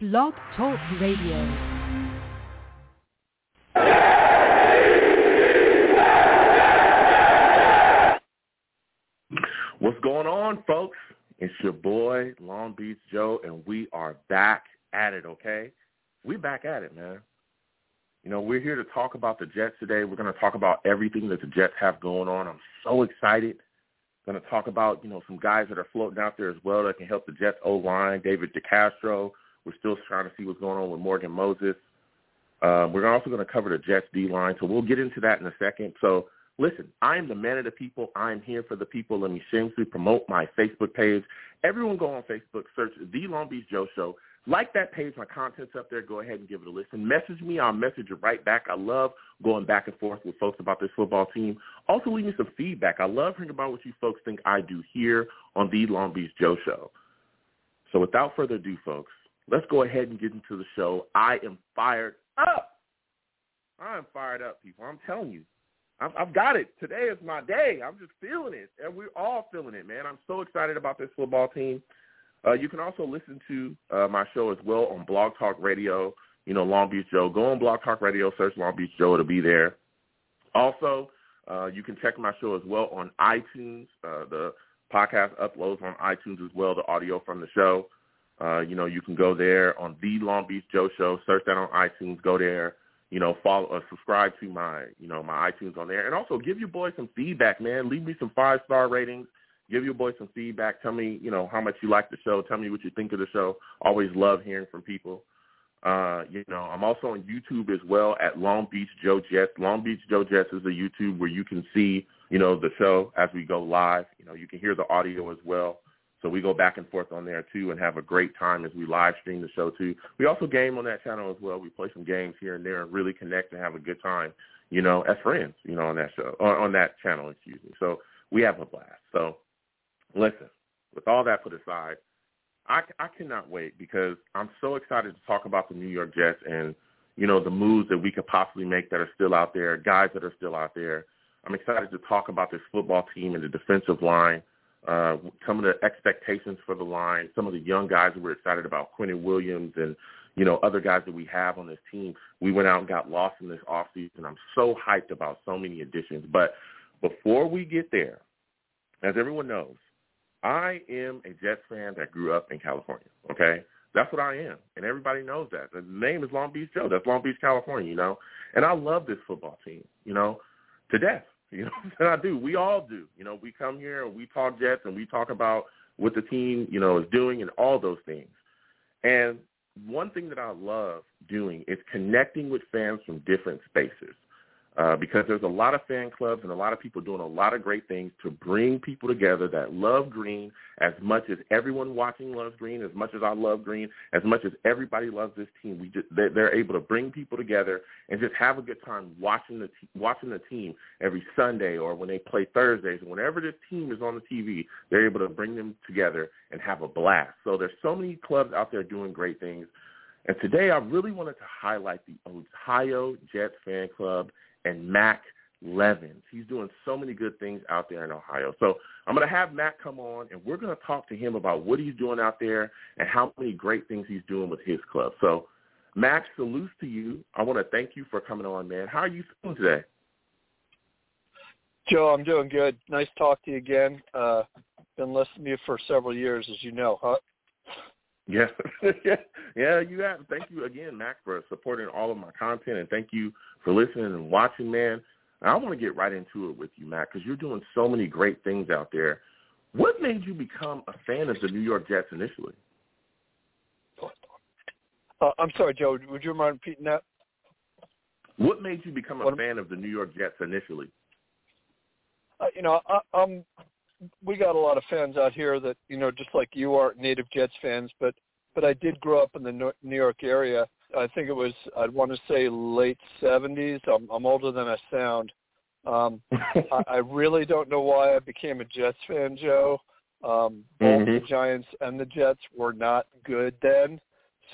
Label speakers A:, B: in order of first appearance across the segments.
A: Blog Talk Radio.
B: What's going on, folks? It's your boy, Long Beach Joe, and we are back at it, okay? We back at it, man. You know, we're here to talk about the Jets today. We're going to talk about everything that the Jets have going on. I'm so excited. Going to talk about, you know, some guys that are floating out there as well that can help the Jets O-line, David DeCastro. We're still trying to see what's going on with Morgan Moses. Uh, we're also going to cover the Jets D-line, so we'll get into that in a second. So Listen, I am the man of the people. I am here for the people. Let me shamelessly promote my Facebook page. Everyone go on Facebook, search The Long Beach Joe Show. Like that page. My content's up there. Go ahead and give it a listen. Message me. I'll message you right back. I love going back and forth with folks about this football team. Also, leave me some feedback. I love hearing about what you folks think I do here on The Long Beach Joe Show. So without further ado, folks, let's go ahead and get into the show. I am fired up. I am fired up, people. I'm telling you, I've, I've got it. Today is my day. I'm just feeling it, and we're all feeling it, man. I'm so excited about this football team. Uh, you can also listen to uh, my show as well on Blog Talk Radio. You know, Long Beach Joe. Go on Blog Talk Radio, search Long Beach Joe. It'll be there. Also, uh, you can check my show as well on iTunes. Uh, the podcast uploads on iTunes as well, the audio from the show. Uh, you know, you can go there on the Long Beach Joe Show. Search that on iTunes. Go there you know, follow, uh, subscribe to my, you know, my iTunes on there, and also give your boy some feedback, man. Leave me some five star ratings. Give your boy some feedback. Tell me, you know, how much you like the show. Tell me what you think of the show. Always love hearing from people. Uh, you know, I'm also on YouTube as well at Long Beach Joe Jets. Long Beach Joe Jets is a YouTube where you can see, you know, the show as we go live. You know, you can hear the audio as well. So we go back and forth on there too and have a great time as we live stream the show too. We also game on that channel as well. We play some games here and there and really connect and have a good time, you know, as friends, you know, on that show, on, on that channel, excuse me. So we have a blast. So listen, with all that put aside, I, I cannot wait because I'm so excited to talk about the New York Jets and, you know, the moves that we could possibly make that are still out there, guys that are still out there. I'm excited to talk about this football team and the defensive line uh, some of the expectations for the line, some of the young guys that we're excited about, Quinnen Williams and, you know, other guys that we have on this team. We went out and got Lawson this offseason. I'm so hyped about so many additions. But before we get there, as everyone knows, I am a Jets fan that grew up in California, okay? That's what I am, and everybody knows that. The name is Long Beach Joe. That's Long Beach, California, you know? And I love this football team, you know, to death. You know, and I do. We all do. You know, we come here and we talk Jets and we talk about what the team, you know, is doing and all those things. And one thing that I love doing is connecting with fans from different spaces uh, because there's a lot of fan clubs and a lot of people doing a lot of great things to bring people together that love green as much as everyone watching loves green, as much as I love green, as much as everybody loves this team. We just they're, able to bring people together and just have a good time watching the watching the team every Sunday or when they play Thursdays whenever this team is on the TV, they're able to bring them together and have a blast. So there's so many clubs out there doing great things. And today I really wanted to highlight the Ohio Jets fan club and Mac Levins. He's doing so many good things out there in Ohio. So I'm going to have Mac come on, and we're going to talk to him about what he's doing out there and how many great things he's doing with his club. So, Mac, salutes to you. I want to thank you for coming on, man. How are you feeling today?
C: Joe, I'm doing good. Nice to talk to you again. Uh, been listening to you for several years, as you know, huh?
B: Yeah, yeah. You have. Thank you again, Mac, for supporting all of my content, and thank you for listening and watching, man. I want to get right into it with you, Matt, because you're doing so many great things out there. What made you become a fan of the New York Jets initially?
C: Uh, I'm sorry, Joe. Would you mind repeating that?
B: What made you become a what, fan of the New York Jets initially?
C: Uh, you know, I, I'm. We got a lot of fans out here that you know, just like you are, native Jets fans. But but I did grow up in the New York area, I think it was I'd want to say late seventies. I'm, I'm older than I sound. Um, I, I really don't know why I became a Jets fan, Joe. Um, both mm-hmm. the Giants and the Jets were not good then,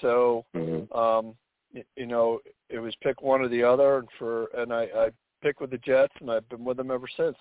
C: so mm-hmm. um, you, you know it was pick one or the other, and for and I, I picked with the Jets, and I've been with them ever since.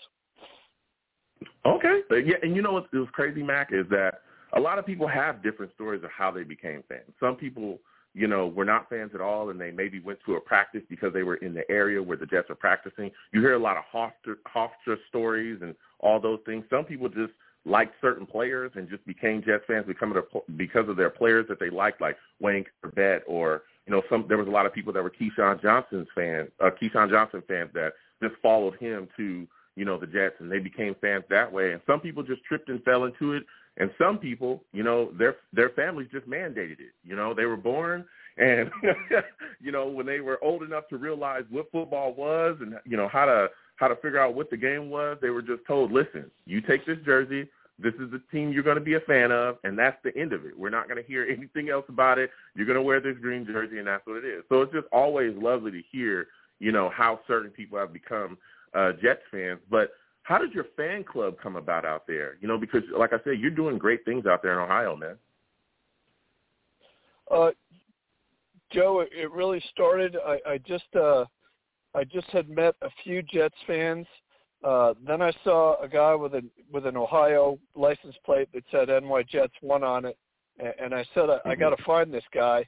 B: Okay, yeah, and you know what was crazy, Mac, is that a lot of people have different stories of how they became fans. Some people you know, were not fans at all, and they maybe went to a practice because they were in the area where the Jets are practicing. You hear a lot of Hofstra, Hofstra stories and all those things. Some people just liked certain players and just became Jets fans because of their, because of their players that they liked, like Wayne Chrebet or you know, some there was a lot of people that were Keyshawn Johnson's fans, uh, Keyshawn Johnson fans that just followed him to you know the Jets and they became fans that way. And some people just tripped and fell into it, and some people, you know, their their families just mandated it. You know, they were born and you know when they were old enough to realize what football was and you know how to how to figure out what the game was, they were just told, listen, you take this jersey, this is the team you're going to be a fan of, and that's the end of it. We're not going to hear anything else about it. You're going to wear this green jersey, and that's what it is. So it's just always lovely to hear, you know, how certain people have become uh, Jets fans. But how does your fan club come about out there? You know, because like I said, you're doing great things out there in Ohio, man.
C: Uh, Joe, it really started. I, I just uh, I just had met a few Jets fans uh, then I saw a guy with an with an Ohio license plate that said NY Jets one on it, and, and I said I, I got to mm-hmm. find this guy,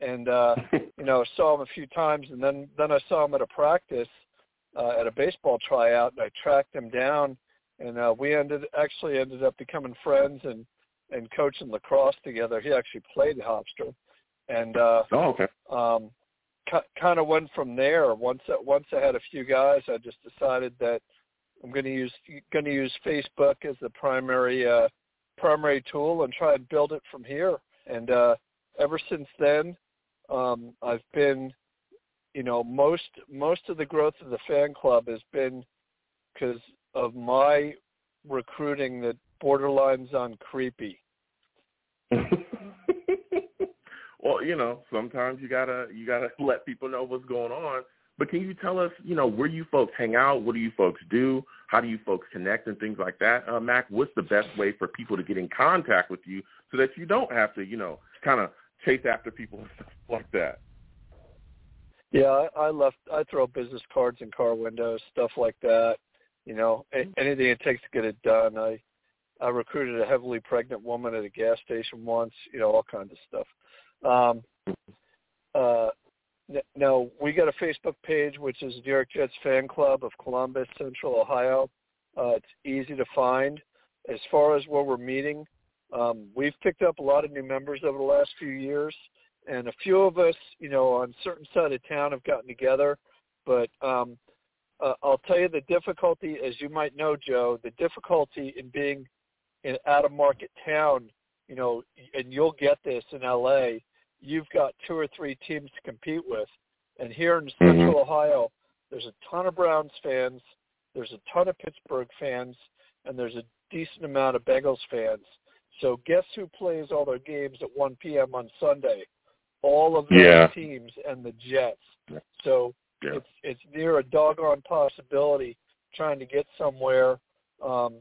C: and uh, you know saw him a few times, and then then I saw him at a practice uh, at a baseball tryout, and I tracked him down, and uh, we ended actually ended up becoming friends and and coaching lacrosse together. He actually played Hofstra, and uh,
B: oh okay.
C: Um, kind of went from there. Once once I had a few guys, I just decided that I'm going to use going to use Facebook as the primary uh, primary tool and try and build it from here. And uh, ever since then, um, I've been, you know, most most of the growth of the fan club has been because of my recruiting that borderlines on creepy.
B: well, you know, sometimes you gotta you gotta let people know what's going on but can you tell us, you know, where you folks hang out? What do you folks do? How do you folks connect and things like that? Uh, Mac, what's the best way for people to get in contact with you so that you don't have to, you know, kind of chase after people and stuff like that?
C: Yeah, I, left. I throw business cards in car windows, stuff like that. You know, anything it takes to get it done. I I recruited a heavily pregnant woman at a gas station once. You know, all kinds of stuff. Um, uh, now we got a Facebook page, which is New York Jets Fan Club of Columbus, Central Ohio. Uh, it's easy to find. As far as where we're meeting, um, we've picked up a lot of new members over the last few years, and a few of us, you know, on certain side of town have gotten together. But um, uh, I'll tell you the difficulty, as you might know, Joe, the difficulty in being in out of market town, you know, and you'll get this in LA you've got two or three teams to compete with. And here in mm-hmm. Central. Ohio, there's a ton of Browns fans, there's a ton of Pittsburgh fans, and there's a decent amount of Bengals fans. So guess who plays all their games at 1 p.m. on Sunday? All of those
B: yeah.
C: teams and the Jets. So yeah. it's it's near a doggone possibility trying to get somewhere um,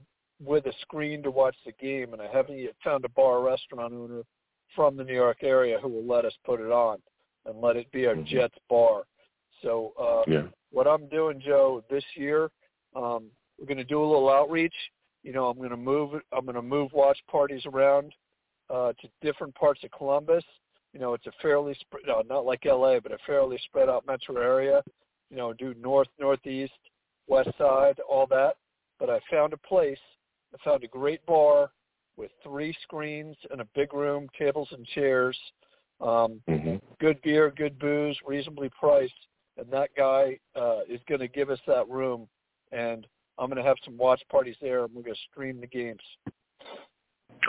C: with a screen to watch the game. And I haven't yet found a bar restaurant owner from the New York area who will let us put it on and let it be our mm-hmm. Jets bar. So uh,
B: yeah.
C: what I'm doing, Joe, this year, um, we're going to do a little outreach. You know, I'm going to move. I'm going to move watch parties around uh, to different parts of Columbus. You know, it's a fairly spread, no, not like LA, but a fairly spread out metro area. You know, do north, northeast, west side, all that. But I found a place. I found a great bar with three screens and a big room, tables and chairs, um,
B: mm-hmm.
C: good beer, good booze, reasonably priced, and that guy uh, is going to give us that room, and I'm going to have some watch parties there, and we're going to stream the games.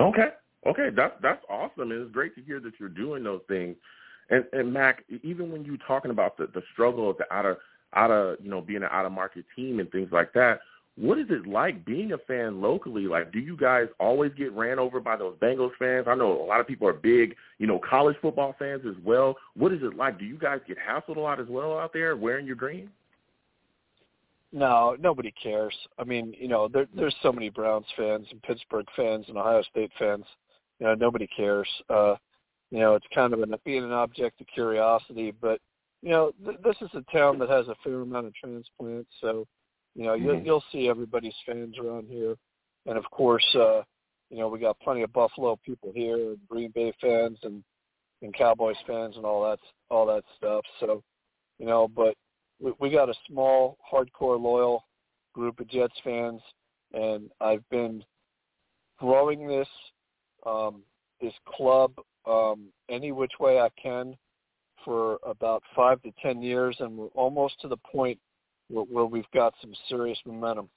B: Okay, okay, that's that's awesome, and it's great to hear that you're doing those things. And and Mac, even when you're talking about the the struggle of the out of out of you know being an out of market team and things like that, what is it like being a fan locally? Like, do you guys always get ran over by those Bengals fans? I know a lot of people are big, you know, college football fans as well. What is it like? Do you guys get hassled a lot as well out there wearing your green?
C: No, nobody cares. I mean, you know, there, there's so many Browns fans and Pittsburgh fans and Ohio State fans. You know, nobody cares. Uh, you know, it's kind of an, being an object of curiosity. But you know, th- this is a town that has a fair amount of transplants, so you know, you'll, mm-hmm. you'll see everybody's fans around here, and of course, uh, you know, we got plenty of Buffalo people here, and Green Bay fans, and and Cowboys fans and all that all that stuff. So, you know, but we, we got a small, hardcore, loyal group of Jets fans, and I've been growing this um, this club um, any which way I can for about five to ten years, and we're almost to the point where, where we've got some serious momentum.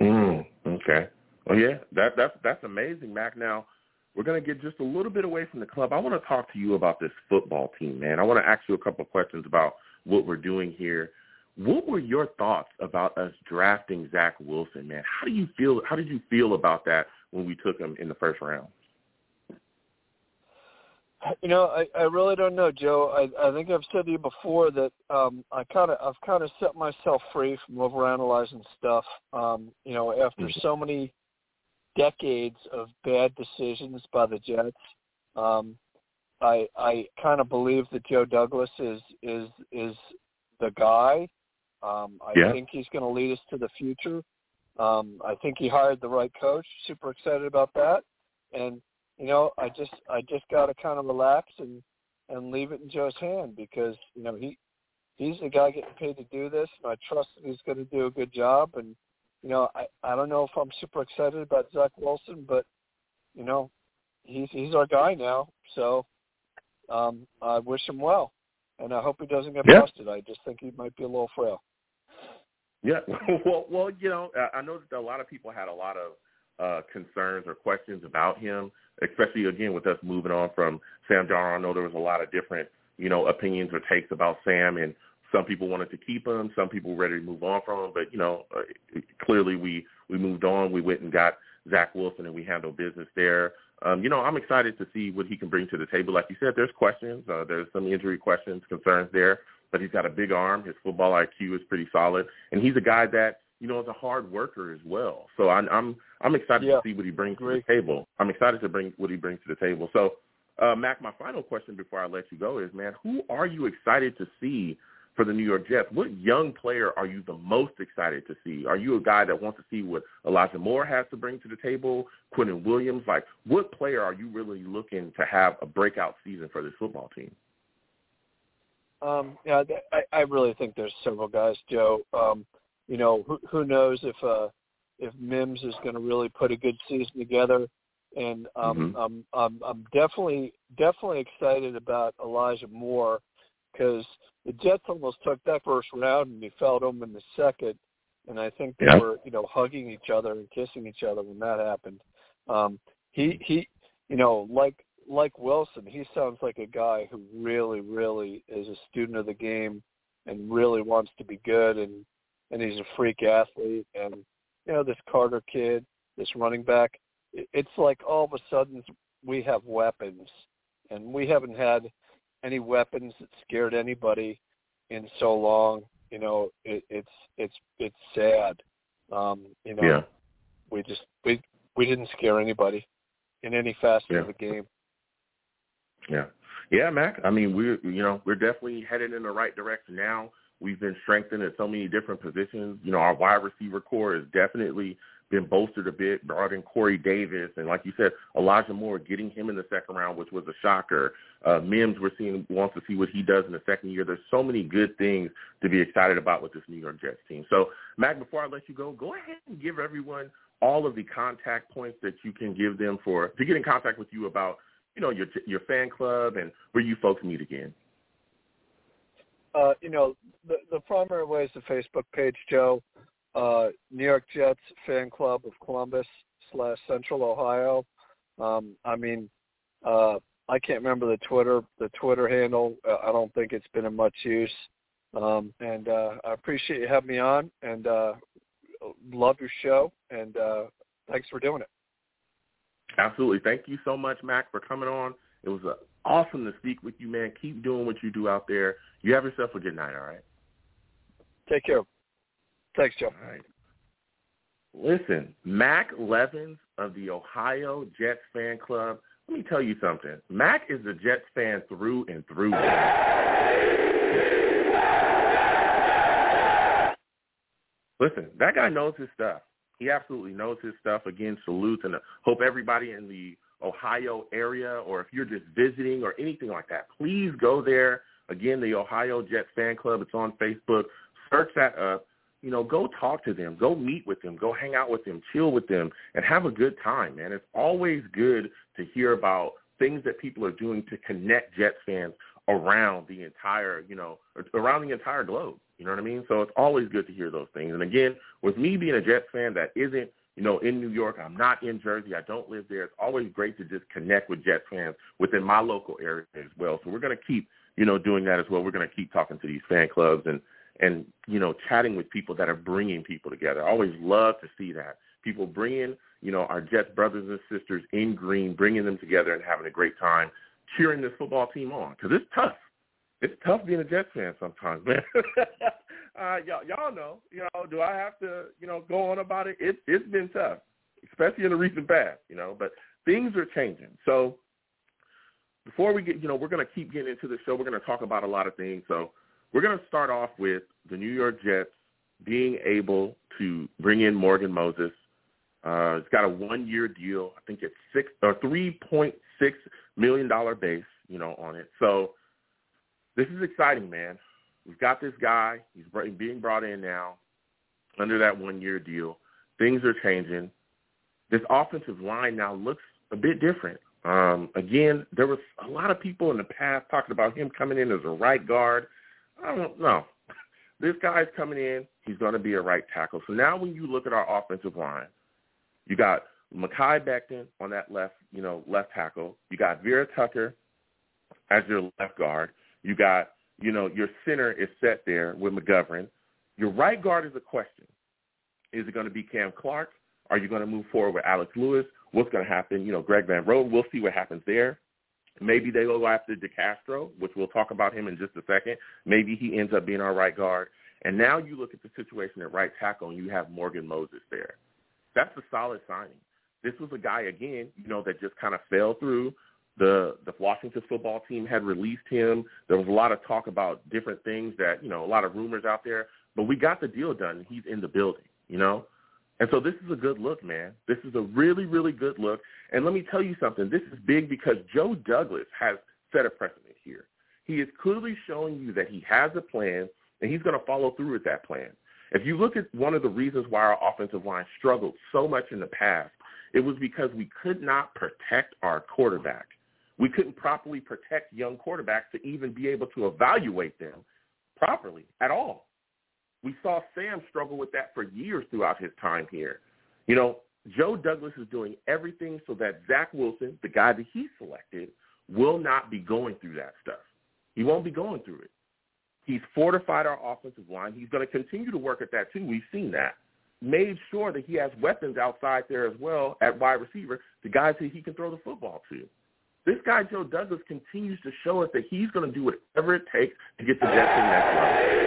B: Mm, okay. Well, yeah, that that's that's amazing, Mac. Now we're going to get just a little bit away from the club. I want to talk to you about this football team, man. I want to ask you a couple of questions about what we're doing here. What were your thoughts about us drafting Zach Wilson, man? How do you feel? How did you feel about that when we took him in the first round?
C: You know, I, I really don't know, Joe. I, I think I've said to you before that um, I kind of I've kind of set myself free from overanalyzing stuff. Um, you know, after mm-hmm. so many decades of bad decisions by the Jets, um, I I kind of believe that Joe Douglas is is is the guy. Um, I
B: yeah.
C: think he's going to lead us to the future. Um, I think he hired the right coach. Super excited about that. And you know, I just I just got to kind of relax and and leave it in Joe's hand because you know he he's the guy getting paid to do this, and I trust that he's going to do a good job. And you know, I I don't know if I'm super excited about Zach Wilson, but you know, he's he's our guy now. So um, I wish him well, and I hope he doesn't get
B: yeah.
C: busted. I just think he might be a little frail.
B: Yeah, well, well, you know, I know that a lot of people had a lot of uh, concerns or questions about him, especially again with us moving on from Sam Darnold. I know there was a lot of different, you know, opinions or takes about Sam, and some people wanted to keep him, some people were ready to move on from him. But you know, uh, clearly we we moved on. We went and got Zach Wilson, and we handled business there. Um, you know, I'm excited to see what he can bring to the table. Like you said, there's questions. Uh, there's some injury questions, concerns there, but he's got a big arm. His football IQ is pretty solid, and he's a guy that you know, is a hard worker as well. So I, I'm I'm excited
C: yeah.
B: to see what he brings Great. to the table. I'm excited to bring what he brings to the table. So, uh, Mac, my final question before I let you go is, man, who are you excited to see for the New York Jets? What young player are you the most excited to see? Are you a guy that wants to see what Elijah Moore has to bring to the table? Quinnen Williams, like, what player are you really looking to have a breakout season for this football team?
C: Um, yeah, I, I really think there's several guys, Joe. Um, you know, who, who knows if uh, if Mims is going to really put a good season together. And um, mm-hmm. I'm, I'm I'm definitely definitely excited about Elijah Moore because the Jets almost took that first round and we felt them in the second, and I think they
B: yeah.
C: were you know hugging each other and kissing each other when that happened. Um, he he, you know, like like Wilson, he sounds like a guy who really really is a student of the game and really wants to be good and and he's a freak athlete. And you know, this Carter kid, this running back, it's like all of a sudden we have weapons, and we haven't had any weapons that scared anybody in so long. You know, it, it's it's it's sad. Um, you know,
B: yeah.
C: we just we we didn't scare anybody in any facet
B: yeah.
C: of the game.
B: Yeah, yeah, Mac. I mean, we're you know we're definitely headed in the right direction now. We've been strengthened at so many different positions. You know, our wide receiver corps has definitely been bolstered a bit, brought in Corey Davis, and like you said, Elijah Moore, getting him in the second round, which was a shocker. Uh, Mims, we're seeing wants to see what he does in the second year. There's so many good things to be excited about with this New York Jets team. So, Mac, before I let you go, go ahead and give everyone all of the contact points that you can give them for to get in contact with you about, you know, your your fan club and where you folks meet again.
C: Uh, you know, the the primary way is the Facebook page, Joe. Uh, New York Jets Fan Club of Columbus slash Central Ohio. Um, I mean, uh, I can't remember the Twitter the Twitter handle. Uh, I don't think it's been in much use. Um, and uh, I appreciate you having me on, and uh, love your show. And uh, thanks for doing it.
B: Absolutely. Thank you so much, Mac, for coming on. It was a awesome to speak with you, man. Keep doing what you do out there. You have yourself a good night, all right?
C: Take care. Thanks, Joe.
B: All right. Listen, Mac Levins of the Ohio Jets fan club. Let me tell you something. Mac is a Jets fan through and through. Listen, that guy knows his stuff. He absolutely knows his stuff. Again, salutes and hope everybody in the Ohio area or if you're just visiting or anything like that, please go there. Again, the Ohio Jets fan club. It's on Facebook. Search that up. You know, go talk to them. Go meet with them. Go hang out with them. Chill with them and have a good time, man. It's always good to hear about things that people are doing to connect Jets fans around the entire, you know, around the entire globe. You know what I mean? So it's always good to hear those things. And again, with me being a Jets fan that isn't, you know, in New York, I'm not in Jersey, I don't live there. It's always great to just connect with Jets fans within my local area as well. So we're going to keep, you know, doing that as well. We're going to keep talking to these fan clubs and and you know, chatting with people that are bringing people together. I always love to see that people bringing, you know, our Jets brothers and sisters in green, bringing them together and having a great time, cheering this football team on because it's tough it's tough being a Jets fan sometimes, man. uh, y'all, y'all know, you know, do I have to, you know, go on about it? It it's been tough, especially in the recent past, you know. But things are changing. So before we get, you know, we're going to keep getting into the show. We're going to talk about a lot of things. So we're going to start off with the New York Jets being able to bring in Morgan Moses. Uh, it's got a one-year deal. I think it's six or three point six million dollar base, you know, on it. So this is exciting, man. We've got this guy. He's being brought in now under that one-year deal. Things are changing. This offensive line now looks a bit different. Um, again, there was a lot of people in the past talking about him coming in as a right guard. I don't know. This guy's coming in. He's going to be a right tackle. So now when you look at our offensive line, you got Mekhi Becton on that left, you know, left tackle. You got Vera Tucker as your left guard. You got, you know, your center is set there with McGovern. Your right guard is a question. Is it going to be Cam Clark? Are you going to move forward with Alex Lewis? What's going to happen? You know, Greg Van Roten, we'll see what happens there. Maybe they go after DeCastro, which we'll talk about him in just a second. Maybe he ends up being our right guard. And now you look at the situation at right tackle and you have Morgan Moses there. That's a solid signing. This was a guy, again, you know, that just kind of fell through the the Washington football team had released him. There was a lot of talk about different things that, you know, a lot of rumors out there, but we got the deal done. He's in the building, you know? And so this is a good look, man. This is a really, really good look. And let me tell you something. This is big because Joe Douglas has set a precedent here. He is clearly showing you that he has a plan and he's going to follow through with that plan. If you look at one of the reasons why our offensive line struggled so much in the past, it was because we could not protect our quarterback. We couldn't properly protect young quarterbacks to even be able to evaluate them properly at all. We saw Sam struggle with that for years throughout his time here. You know, Joe Douglas is doing everything so that Zach Wilson, the guy that he selected, will not be going through that stuff. He won't be going through it. He's fortified our offensive line. He's going to continue to work at that too. We've seen that. Made sure that he has weapons outside there as well at wide receiver, the guys that he can throw the football to. This guy, Joe Douglas, continues to show us that he's going to do whatever it takes to get the Jets to the next level.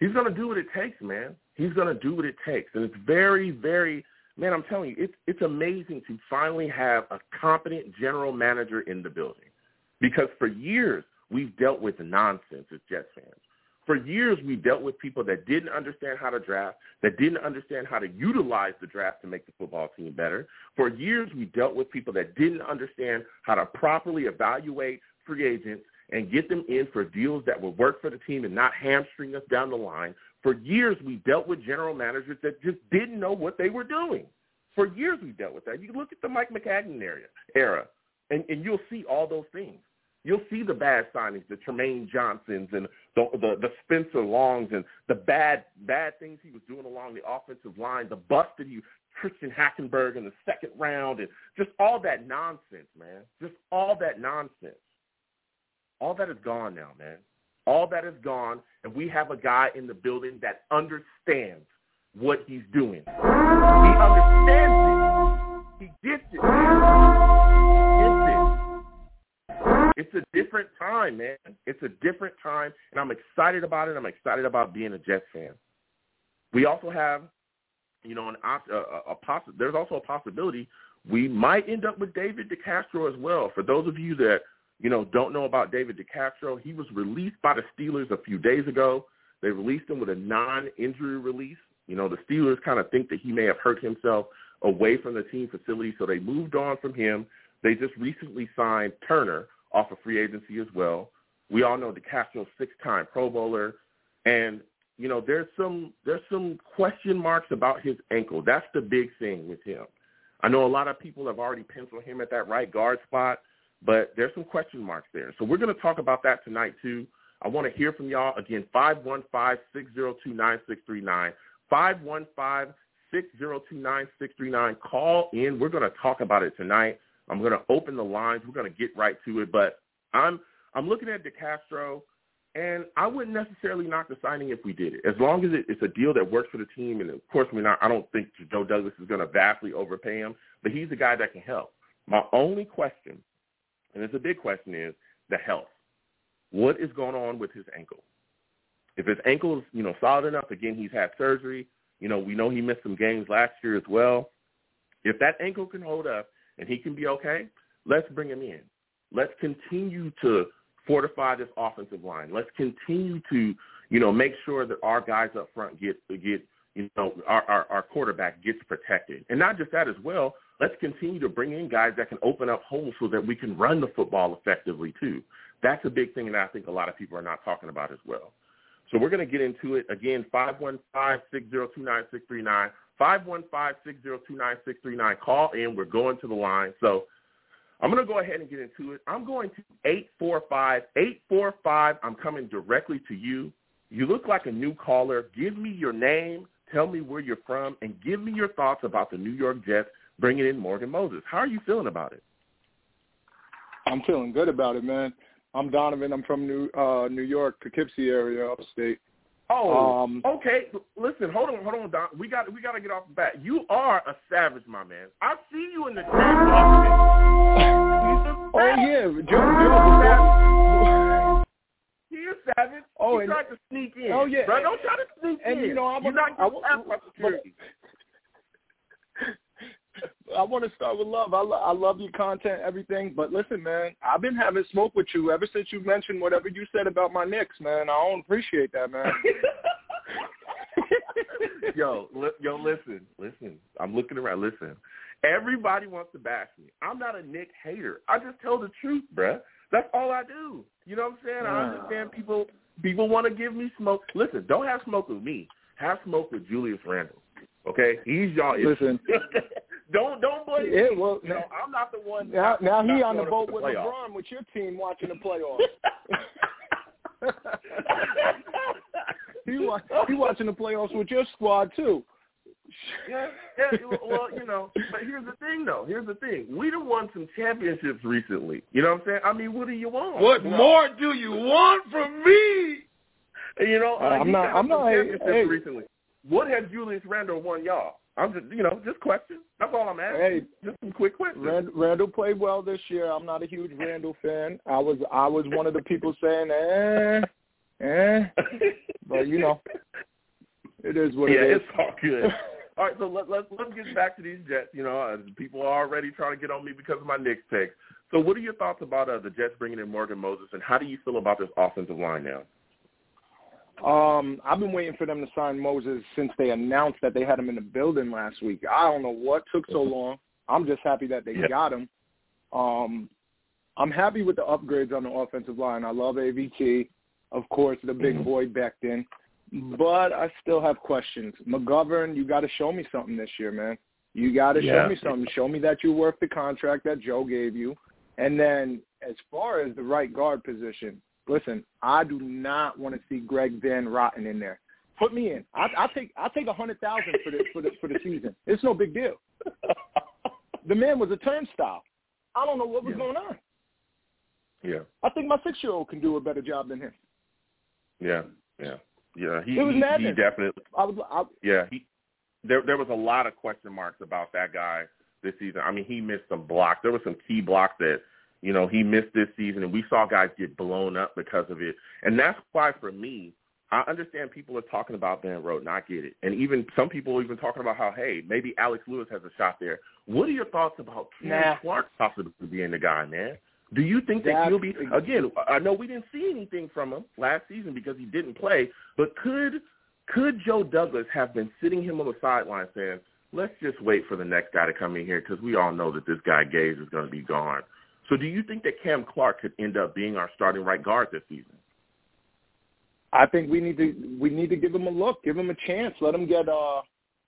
B: He's going to do what it takes, man. He's going to do what it takes. And it's very, very, man, I'm telling you, it's, it's amazing to finally have a competent general manager in the building. Because for years, we've dealt with nonsense as Jets fans. For years, we dealt with people that didn't understand how to draft, that didn't understand how to utilize the draft to make the football team better. For years, we dealt with people that didn't understand how to properly evaluate free agents and get them in for deals that would work for the team and not hamstring us down the line. For years, we dealt with general managers that just didn't know what they were doing. For years, we dealt with that. You look at the Mike Maccagnan era, era and, and you'll see all those things. You'll see the bad signings, the Trumaine Johnsons and the, the the Spencer Longs and the bad bad things he was doing along the offensive line, the bust he Christian Hackenberg in the second round, and just all that nonsense, man. Just all that nonsense. All that is gone now, man. All that is gone, and we have a guy in the building that understands what he's doing. He understands it. He gets it. It's a different time, man. It's a different time, and I'm excited about it. I'm excited about being a Jets fan. We also have, you know, an a, a, a poss- There's also a possibility we might end up with David DeCastro as well. For those of you that you know don't know about David DeCastro, he was released by the Steelers a few days ago. They released him with a non-injury release. You know, the Steelers kind of think that he may have hurt himself away from the team facility, so they moved on from him. They just recently signed Turner off of free agency as well. We all know DeCastro, six-time Pro Bowler, and you know there's some there's some question marks about his ankle. That's the big thing with him. I know a lot of people have already penciled him at that right guard spot, but there's some question marks there. So we're going to talk about that tonight too. I want to hear from y'all again. Five one five six zero two nine six three nine. Five one five six zero two nine six three nine. Call in. We're going to talk about it tonight. I'm going to open the lines. We're going to get right to it. But I'm I'm looking at DeCastro, and I wouldn't necessarily knock the signing if we did it, as long as it, it's a deal that works for the team. And of course, we're not. I don't think Joe Douglas is going to vastly overpay him, but he's a guy that can help. My only question, and it's a big question, is the health. What is going on with his ankle? If his ankle is, you know, solid enough, again, he's had surgery. You know, we know he missed some games last year as well. If that ankle can hold up and he can be okay, let's bring him in. Let's continue to fortify this offensive line. Let's continue to, you know, make sure that our guys up front get get you know our, our, our quarterback gets protected, and not just that as well. Let's continue to bring in guys that can open up holes so that we can run the football effectively too. That's a big thing that I think a lot of people are not talking about as well. So we're going to get into it again. Five one five six zero two nine six three nine. 515-602-9639. Call in. We're going to the line. So I'm going to go ahead and get into it. I'm going to 845. 845, I'm coming directly to you. You look like a new caller. Give me your name. Tell me where you're from. And give me your thoughts about the New York Jets bringing in Morgan Moses. How are you feeling about it?
D: I'm feeling good about it, man. I'm Donovan. I'm from New uh, New York, Poughkeepsie area, upstate.
B: Oh, um, okay. Listen, hold on, hold on, Don. We got we got to get off the bat. You are a savage, my man. I see you in the chat.
D: oh yeah, Joe.
B: He is savage.
D: Oh,
B: he
D: and,
B: tried to sneak in.
D: Oh yeah,
B: bro. Don't try to sneak
D: and,
B: in.
D: you know, I'm a,
B: not
D: I, I,
B: security.
D: I want to start with love. I, lo- I love your content, everything. But listen, man, I've been having smoke with you ever since you mentioned whatever you said about my Knicks, man. I don't appreciate that, man.
B: yo, li- yo, listen, listen. I'm looking around. Listen, everybody wants to bash me. I'm not a Knick hater. I just tell the truth, bruh. That's all I do. You know what I'm saying? I understand people people want to give me smoke. Listen, don't have smoke with me. Have smoke with Julius Randle. Okay, he's y'all.
D: Listen,
B: don't don't blame
D: yeah,
B: me.
D: well,
B: no, I'm not the one.
D: Now, now he on the boat
B: to
D: with
B: playoffs.
D: LeBron with your team watching the playoffs. he wa- he watching the playoffs with your squad too.
B: yeah, yeah. Well, you know, but here's the thing, though. Here's the thing. We done won some championships recently. You know what I'm saying? I mean, what do you want?
E: What
B: You know?
E: more do you want from me?
B: You know, uh,
D: I'm
B: he
D: not- I'm
B: some
D: not-
B: championships
D: hey.
B: recently. What has Julius Randle won y'all? I'm just, you know, just questions. That's all I'm asking.
D: Hey,
B: just some quick questions.
D: Rand- Randle played well this year. I'm not a huge Randle fan. I was I was one of the people saying, eh, eh, but you know, it is what
B: yeah,
D: it is.
B: it's all good. All right, so let, let's let's get back to these Jets. You know, uh, people are already trying to get on me because of my Knicks take. So, what are your thoughts about uh, the Jets bringing in Morgan Moses, and how do you feel about this offensive line now?
D: Um, I've been waiting for them to sign Moses since they announced that they had him in the building last week. I don't know what took so long. I'm just happy that they
B: Yeah.
D: got him. Um, I'm happy with the upgrades on the offensive line. I love AVT, of course, the big
B: Mhm.
D: boy Becton, but I still have questions. McGovern, you got to show me something this year, man. You got to
B: Yeah.
D: show me something. Show me that you're worth the contract that Joe gave you. And then as far as the right guard position, listen, I do not want to see Greg Van Roten in there. Put me in. I, I'll take I'll take a hundred thousand for the for the for the season. It's no big deal. The man was a turnstile. I don't know what was
B: Yeah.
D: going on.
B: Yeah,
D: I think my six year old can do a better job than him.
B: yeah, yeah, yeah. He,
D: It was
B: he, he definitely.
D: I was I,
B: Yeah, he there there was a lot of question marks about that guy this season. I mean, he missed some blocks. There were some key blocks that you know he missed this season, and we saw guys get blown up because of it. And that's why, for me, I understand people are talking about Van Roten. I get it, and even some people are even talking about how hey, maybe Alex Lewis has a shot there. What are your thoughts about Ken
D: Nah.
B: Clark possibly being the guy, man? Do you think that
D: That's-
B: he'll be again? I know we didn't see anything from him last season because he didn't play, but could Could Joe Douglas have been sitting him on the sideline saying, let's just wait for the next guy to come in here because we all know that this guy Gase is going to be gone. So do you think that Cam Clark could end up being our starting right guard this season?
D: I think we need to we need to give him a look, give him a chance, let him get uh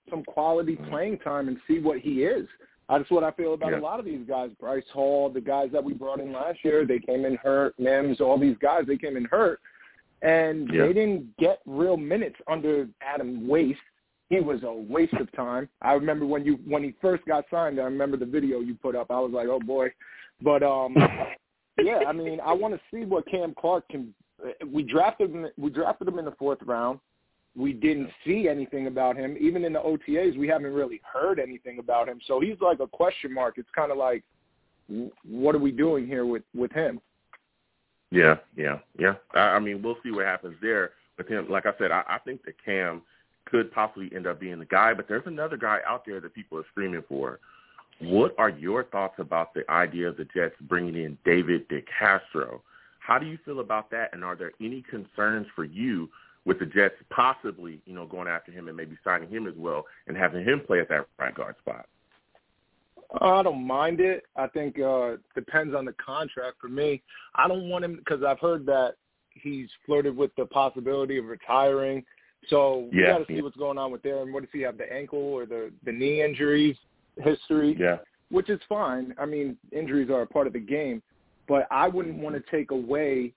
D: some quality
B: Mm-hmm.
D: playing time and see what he is. That's what I feel about
B: Yeah.
D: a lot of these guys. Bryce Hall, the guys that we brought in last year, they came in hurt. Mims, all these guys, they came in hurt, and
B: Yeah.
D: they didn't get real minutes under Adam Waste. He was a waste of time. I remember when you when he first got signed. I remember the video you put up. I was like, oh boy, but um, yeah. I mean, I want to see what Cam Clark can. We drafted him. We drafted him in the fourth round. We didn't see anything about him. Even in the OTAs, we haven't really heard anything about him. So he's like a question mark. It's kind of like, what are we doing here with with him?
B: Yeah, yeah, yeah. I, I mean, we'll see what happens there with him. Like I said, I, I think that Cam could possibly end up being the guy, but there's another guy out there that people are screaming for. What are your thoughts about the idea of the Jets bringing in David DeCastro? How do you feel about that, and are there any concerns for you with the Jets possibly, you know, going after him and maybe signing him as well and having him play at that right guard spot?
D: I don't mind it. I think uh depends on the contract for me. I don't want him because I've heard that he's flirted with the possibility of retiring. So we got to see what's going on with there. And what does he have? The ankle or the the knee injuries history?
B: Yeah,
D: which is fine. I mean, injuries are a part of the game, but I wouldn't want to take away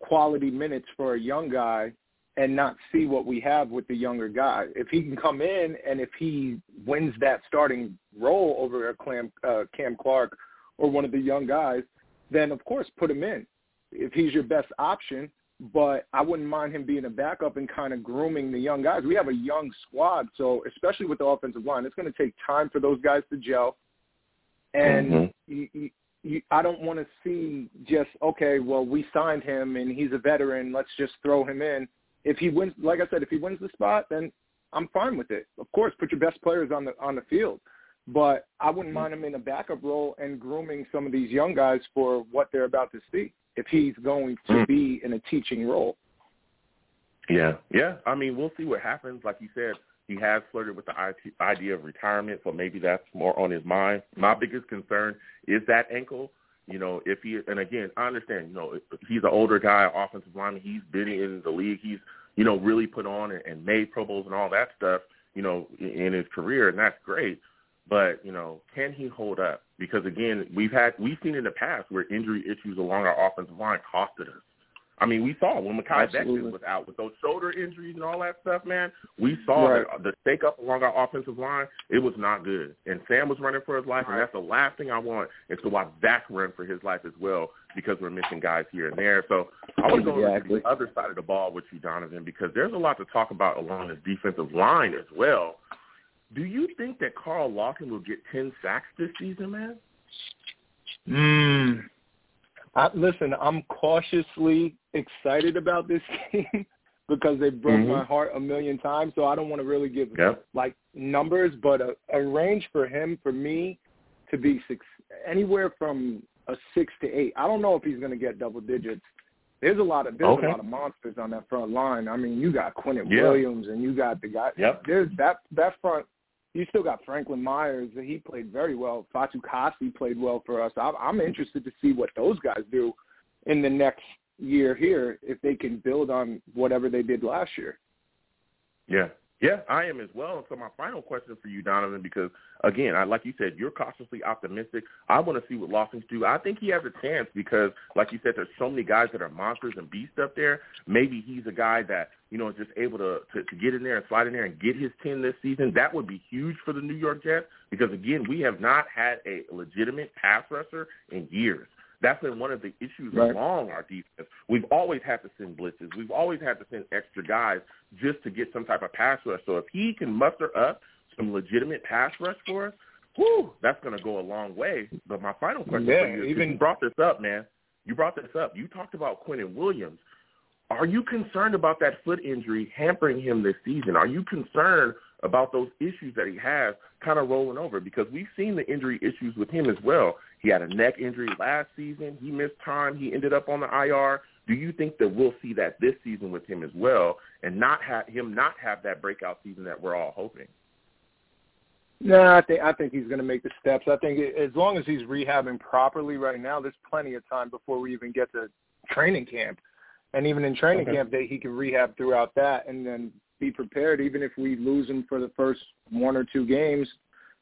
D: quality minutes for a young guy and not see what we have with the younger guy. If he can come in and if he wins that starting role over a Cam, uh, Cam Clark or one of the young guys, then of course put him in if he's your best option. But I wouldn't mind him being a backup and kind of grooming the young guys. We have a young squad, so especially with the offensive line, it's going to take time for those guys to gel. And
B: Mhm.
D: you, you, you, I don't want to see just okay. Well, we signed him and he's a veteran. Let's just throw him in. If he wins, like I said, if he wins the spot, then I'm fine with it. Of course, put your best players on the on the field. But I wouldn't mind him in a backup role and grooming some of these young guys for what they're about to see. If he's going to
B: Mm.
D: be in a teaching role.
B: Yeah, yeah. I mean, we'll see what happens. Like you said, he has flirted with the idea of retirement, so maybe that's more on his mind. My biggest concern is that ankle. You know, if he and again, I understand. You know, he's an older guy, offensive lineman. He's been in the league. He's you know really put on and, and made Pro Bowls and all that stuff. You know, in, in his career, and that's great. But you know, can he hold up? Because again, we've had we've seen in the past where injury issues along our offensive line costed us. I mean, we saw when Mekhi
D: Absolutely.
B: Was out with those shoulder injuries and all that stuff, man. We saw
D: Right.
B: that the stake up along our offensive line, it was not good. And Sam was running for his life, and that's the last thing I want is to watch Zach run for his life as well because we're missing guys here and there. So I want to go over to the other side of the ball with you, Donovan, because there's a lot to talk about along the defensive line as well. Do you think that Carl Lawson will get 10 sacks this season, man?
D: Mm. I, listen, I'm cautiously excited about this team because they broke
B: Mhm.
D: my heart a million times. So I don't want to really give
B: Yep.
D: like numbers, but a, a range for him, for me, to be six, anywhere from a six to eight. I don't know if he's going to get double digits. There's a lot of there's
B: Okay.
D: a lot of monsters on that front line. I mean, you got Quentin
B: Yeah.
D: Williams and you got the guy.
B: Yep.
D: There's that that front. You still got Franklin Myers. He played very well. Fatukasi played well for us. I'm, interested to see what those guys do in the next year here if they can build on whatever they did last year.
B: Yeah. Yeah, I am as well. And so my final question for you, Donovan, because again, I like you said, you're cautiously optimistic. I want to see what Lawson's do. I think he has a chance because, like you said, there's so many guys that are monsters and beasts up there. Maybe he's a guy that you know is just able to, to to get in there and slide in there and get his ten this season. That would be huge for the New York Jets because again, we have not had a legitimate pass rusher in years. That's been one of the issues
D: Right.
B: along our defense. We've always had to send blitzes. We've always had to send extra guys just to get some type of pass rush. So if he can muster up some legitimate pass rush for us, whew, that's going to go a long way. But my final question
D: Yeah,
B: for you
D: even-
B: you brought this up, man. You brought this up. You talked about Quentin Williams. Are you concerned about that foot injury hampering him this season? Are you concerned about those issues that he has kind of rolling over? Because we've seen the injury issues with him as well. He had a neck injury last season. He missed time. He ended up on the IR. Do you think that we'll see that this season with him as well, and not have him not have that breakout season that we're all hoping?
D: No, I think I think he's going to make the steps. I think as long as he's rehabbing properly right now, there's plenty of time before we even get to training camp. And even in training
B: okay.
D: camp, they, he can rehab throughout that, and then be prepared. Even if we lose him for the first one or two games,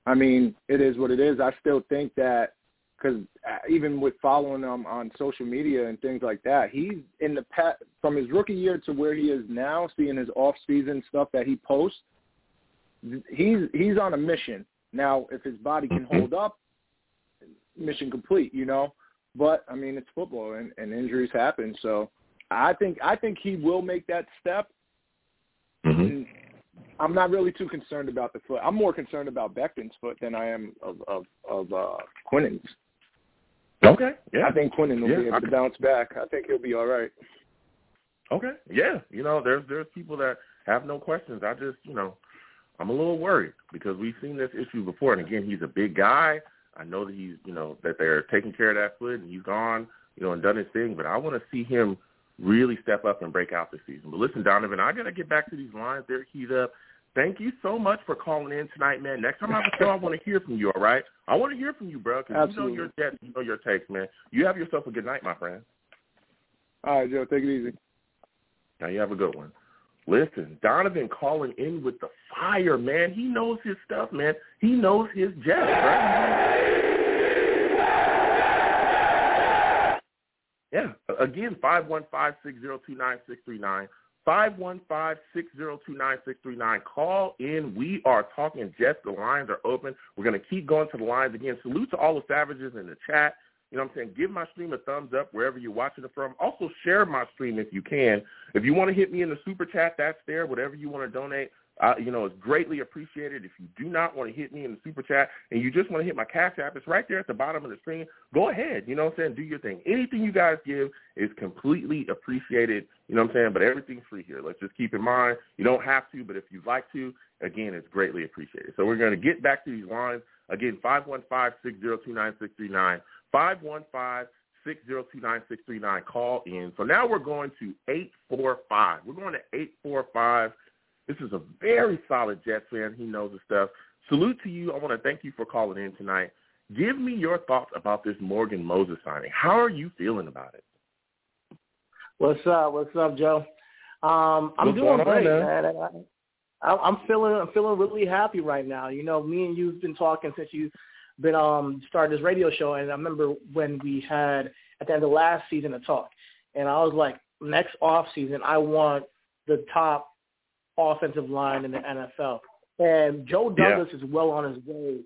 D: I mean, it is what it is. I still think that because uh, even with following him on social media and things like that, he's in the past from his rookie year to where he is now, seeing his off-season stuff that he posts. He's he's on a mission now. If his body can
B: Mm-hmm.
D: hold up, mission complete. You know, but I mean, it's football and, and injuries happen. So I think I think he will make that step.
B: Mm-hmm.
D: I'm not really too concerned about the foot. I'm more concerned about Becton's foot than I am of of, of uh, Quinnen's.
B: Okay. Yeah.
D: I think Quinnen will
B: Yeah,
D: be able
B: I
D: to bounce back. I think he'll be all right.
B: Okay. Yeah. You know, there's there's people that have no questions. I just, you know, I'm a little worried because we've seen this issue before. And again, he's a big guy. I know that he's, you know, that they're taking care of that foot and he's gone, you know, and done his thing. But I want to see him really step up and break out this season. But listen, Donovan, I got to get back to these lines. They're keyed up. Thank you so much for calling in tonight, man. Next time I have a show, I want to hear from you, all right? I want to hear from you, bro, because you know your depth, you know your takes, man. You have yourself a good night, my friend.
D: All right, Joe, take it easy.
B: Now you have a good one. Listen, Donovan calling in with the fire, man. He knows his stuff, man. He knows his Jets, right? Yeah. Again, five one five six zero two nine six three nine. Five one five six zero two nine six three nine. Call in. We are talking Jets. The lines are open. We're gonna keep going to the lines again. Salute to all the savages in the chat. You know what I'm saying? Give my stream a thumbs up wherever you're watching it from. Also share my stream if you can. If you want to hit me in the super chat, that's there. Whatever you want to donate, uh, you know, it's greatly appreciated. If you do not want to hit me in the super chat and you just want to hit my cash app, it's right there at the bottom of the screen. Go ahead. You know what I'm saying? Do your thing. Anything you guys give is completely appreciated. You know what I'm saying? But everything's free here. Let's just keep in mind you don't have to, but if you'd like to, again, it's greatly appreciated. So we're going to get back to these lines. Again, 515-602-9639. 515-602-9639. Call in. So now we're going to 845. We're going to 845. This is a very solid Jets fan. He knows his stuff. Salute to you. I want to thank you for calling in tonight. Give me your thoughts about this Morgan Moses signing. How are you feeling about it?
F: What's up? What's up, Joe? Um, I'm
B: What's
F: doing great,
B: man?
F: man. I, I'm feeling I'm feeling really happy right now. You know, me and you've been talking since you've been um started this radio show, and I remember when we had at the end of last season a talk, and I was like, next off season, I want the top offensive line in the NFL, and Joe
B: Yeah.
F: Douglas is well on his way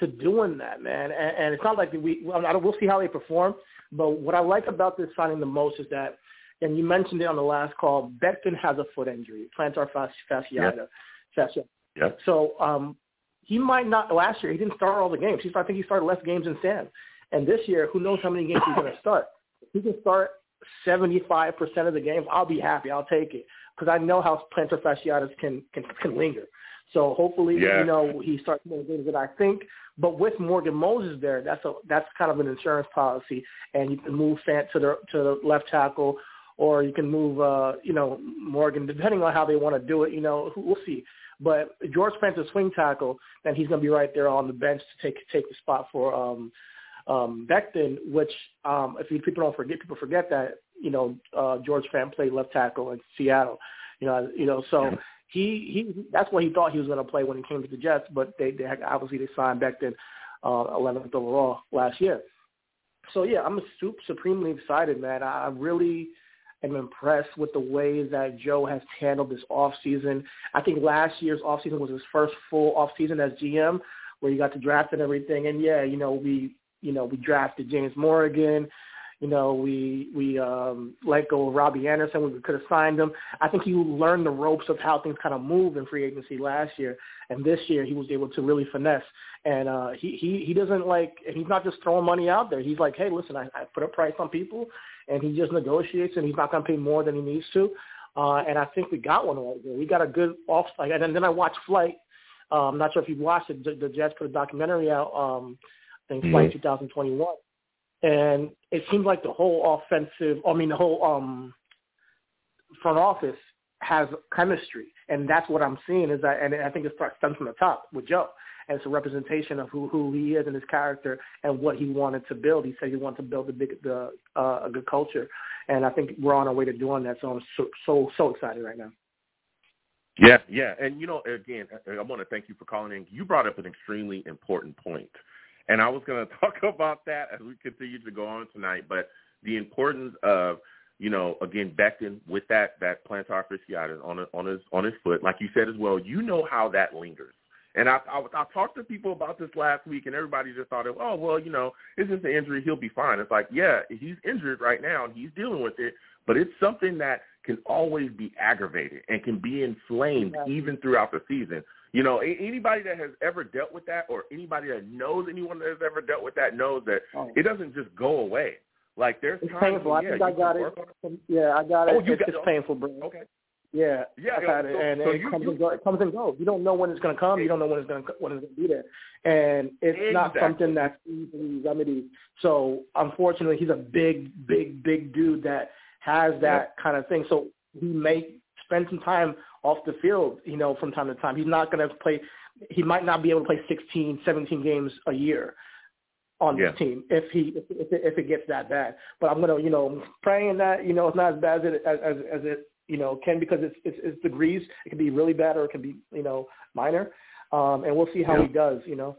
F: to doing that, man. And, and it's not like we I don't, we'll see how they perform, but what I like about this signing the most is that and you mentioned it on the last call, Becton has a foot injury, plantar fasci- fasciitis. fascia.
B: Yeah.
F: So um, he might not. Last year, he didn't start all the games. He, I think he started less games than Sam. And this year, who knows how many games he's going to start? If he can start 75% of the games, I'll be happy. I'll take it because I know how plantar fasciitis can, can, can linger. So hopefully,
B: Yeah.
F: you know, he starts more games than I think. But with Morgan Moses there, that's a that's kind of an insurance policy, and you can move Fant to the to the left tackle, or you can move, uh, you know, Morgan, depending on how they want to do it. You know, we'll see. But George Fant's a swing tackle, then he's going to be right there on the bench to take take the spot for um, um, Becton. Which, um, if you, people don't forget, people forget that you know uh, George Fant played left tackle in Seattle. You know, you know, so he he that's what he thought he was going to play when he came to the Jets. But they, they had- obviously they signed Becton uh, 11th overall last year. So yeah, I'm su- supremely excited, man. I I really am impressed with the way that Joe has handled this off season. I think last year's off season was his first full off season as GM, where he got to draft and everything. And yeah, you know we you know we drafted James Morgan. You know, we we um, let go of Robby Anderson. We could have signed him. I think he learned the ropes of how things kind of move in free agency last year, and this year he was able to really finesse. And uh, he he he doesn't like, and he's not just throwing money out there. He's like, hey, listen, I, I put a price on people, and he just negotiates, and he's not going to pay more than he needs to. Uh, and I think we got one right there. We got a good off. Like, and then I watched Flight. Uh, I'm not sure if you've watched it. The, the Jets put a documentary out um, I think, mm-hmm. 2021. And it seems like the whole offensive, I mean, the whole um, front office has chemistry, and that's what I'm seeing. Is that, and I think it starts stems from the top with Joe, and it's a representation of who who he is and his character and what he wanted to build. He said he wanted to build a big, the uh, a good culture, and I think we're on our way to doing that. So I'm so so so excited right now.
B: Yeah, yeah, and you know, again, I want to thank you for calling in. You brought up an extremely important point, and I was going to talk about that as we continue to go on tonight. But the importance of, you know, again, Becton with that that plantar fasciitis on on his on his foot, like you said as well. You know how that lingers. And I, I, I talked to people about this last week, and everybody just thought, oh, well, you know, it's just an injury. He'll be fine. It's like, yeah, he's injured right now, and he's dealing with it. But it's something that can always be aggravated and can be inflamed exactly. even throughout the season. You know, anybody that has ever dealt with that or anybody that knows anyone that has ever dealt with that knows that oh. it doesn't just go away. Like there's
F: it's
B: times
F: painful.
B: When,
F: I think I got it. it. Yeah, I got oh, it.
B: Oh, you
F: it's
B: got,
F: just
B: oh,
F: painful, bro.
B: Okay.
F: Yeah,
B: yeah,
F: I got it,
B: so,
F: and,
B: so
F: it
B: you,
F: comes
B: you,
F: and go, it comes and goes. You don't know when it's going to come. You don't know when it's going to when it's going to be there, and it's
B: exactly.
F: not something that's easily remedied. So unfortunately, he's a big, big, big dude that has that kind of thing. So he may spend some time off the field, you know, from time to time. He's not going to play. He might not be able to play 16, 17 games a year on
B: yeah.
F: this team if he if, if, it, if it gets that bad. But I'm gonna, you know, praying that you know it's not as bad as it as as, as it you know can because it's, it's it's degrees. It can be really bad or it can be you know minor, um, and we'll see how
B: yeah.
F: he does. You know.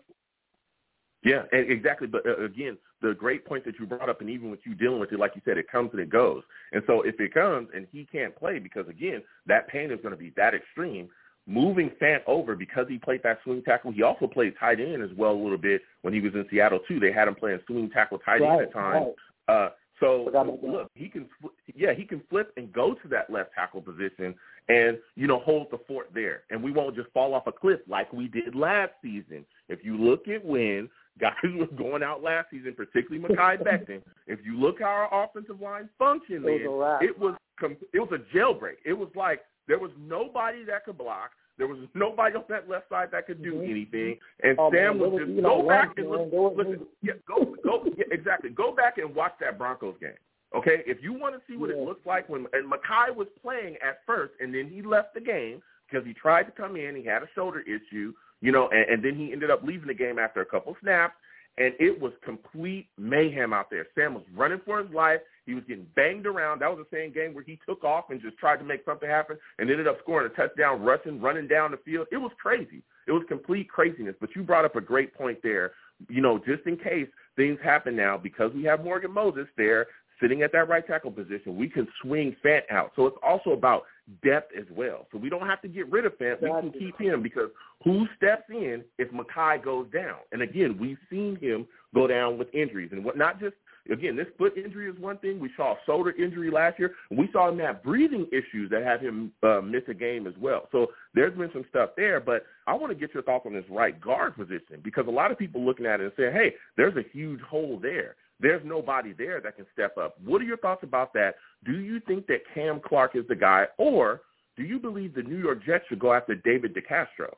B: Yeah, exactly. But uh, again, the great point that you brought up, and even with you dealing with it, like you said, it comes and it goes. And so if it comes and he can't play because again, that pain is going to be that extreme. Moving Fant over because he played that swing tackle. He also played tight end as well a little bit when he was in Seattle too. They had him playing swing tackle tight end
F: right,
B: at times.
F: Right.
B: Uh, so look, he can yeah he can flip and go to that left tackle position and you know hold the fort there, and we won't just fall off a cliff like we did last season. If you look at when guys were going out last season, particularly Mekhi Becton. If you look how our offensive line functioned,
F: it was,
B: it was it was a jailbreak. It was like there was nobody that could block. There was nobody on that left side that could do mm-hmm. anything, and
F: oh,
B: Sam
F: man,
B: was just go back and look, listen, yeah, go go yeah, exactly. Go back and watch that Broncos game. Okay, if you want to see what
F: yeah.
B: it looks like when and Mekhi was playing at first, and then he left the game because he tried to come in. He had a shoulder issue you know, and, and then he ended up leaving the game after a couple snaps, and it was complete mayhem out there. Sam was running for his life. He was getting banged around. That was the same game where he took off and just tried to make something happen and ended up scoring a touchdown, rushing, running down the field. It was crazy. It was complete craziness. But you brought up a great point there. You know, just in case things happen now, because we have Morgan Moses there sitting at that right tackle position, we can swing Fant out. So it's also about depth as well. So we don't have to get rid of Fant. We can keep him because who steps in if Mekhi goes down? And again, we've seen him go down with injuries and what not just again, this foot injury is one thing. We saw a shoulder injury last year, we saw him have breathing issues that had him uh, miss a game as well. So there's been some stuff there, but I want to get your thoughts on this right guard position because a lot of people looking at it and saying, hey, there's a huge hole there. There's nobody there that can step up. What are your thoughts about that? Do you think that Cam Clark is the guy, or do you believe the New York Jets should go after David DeCastro?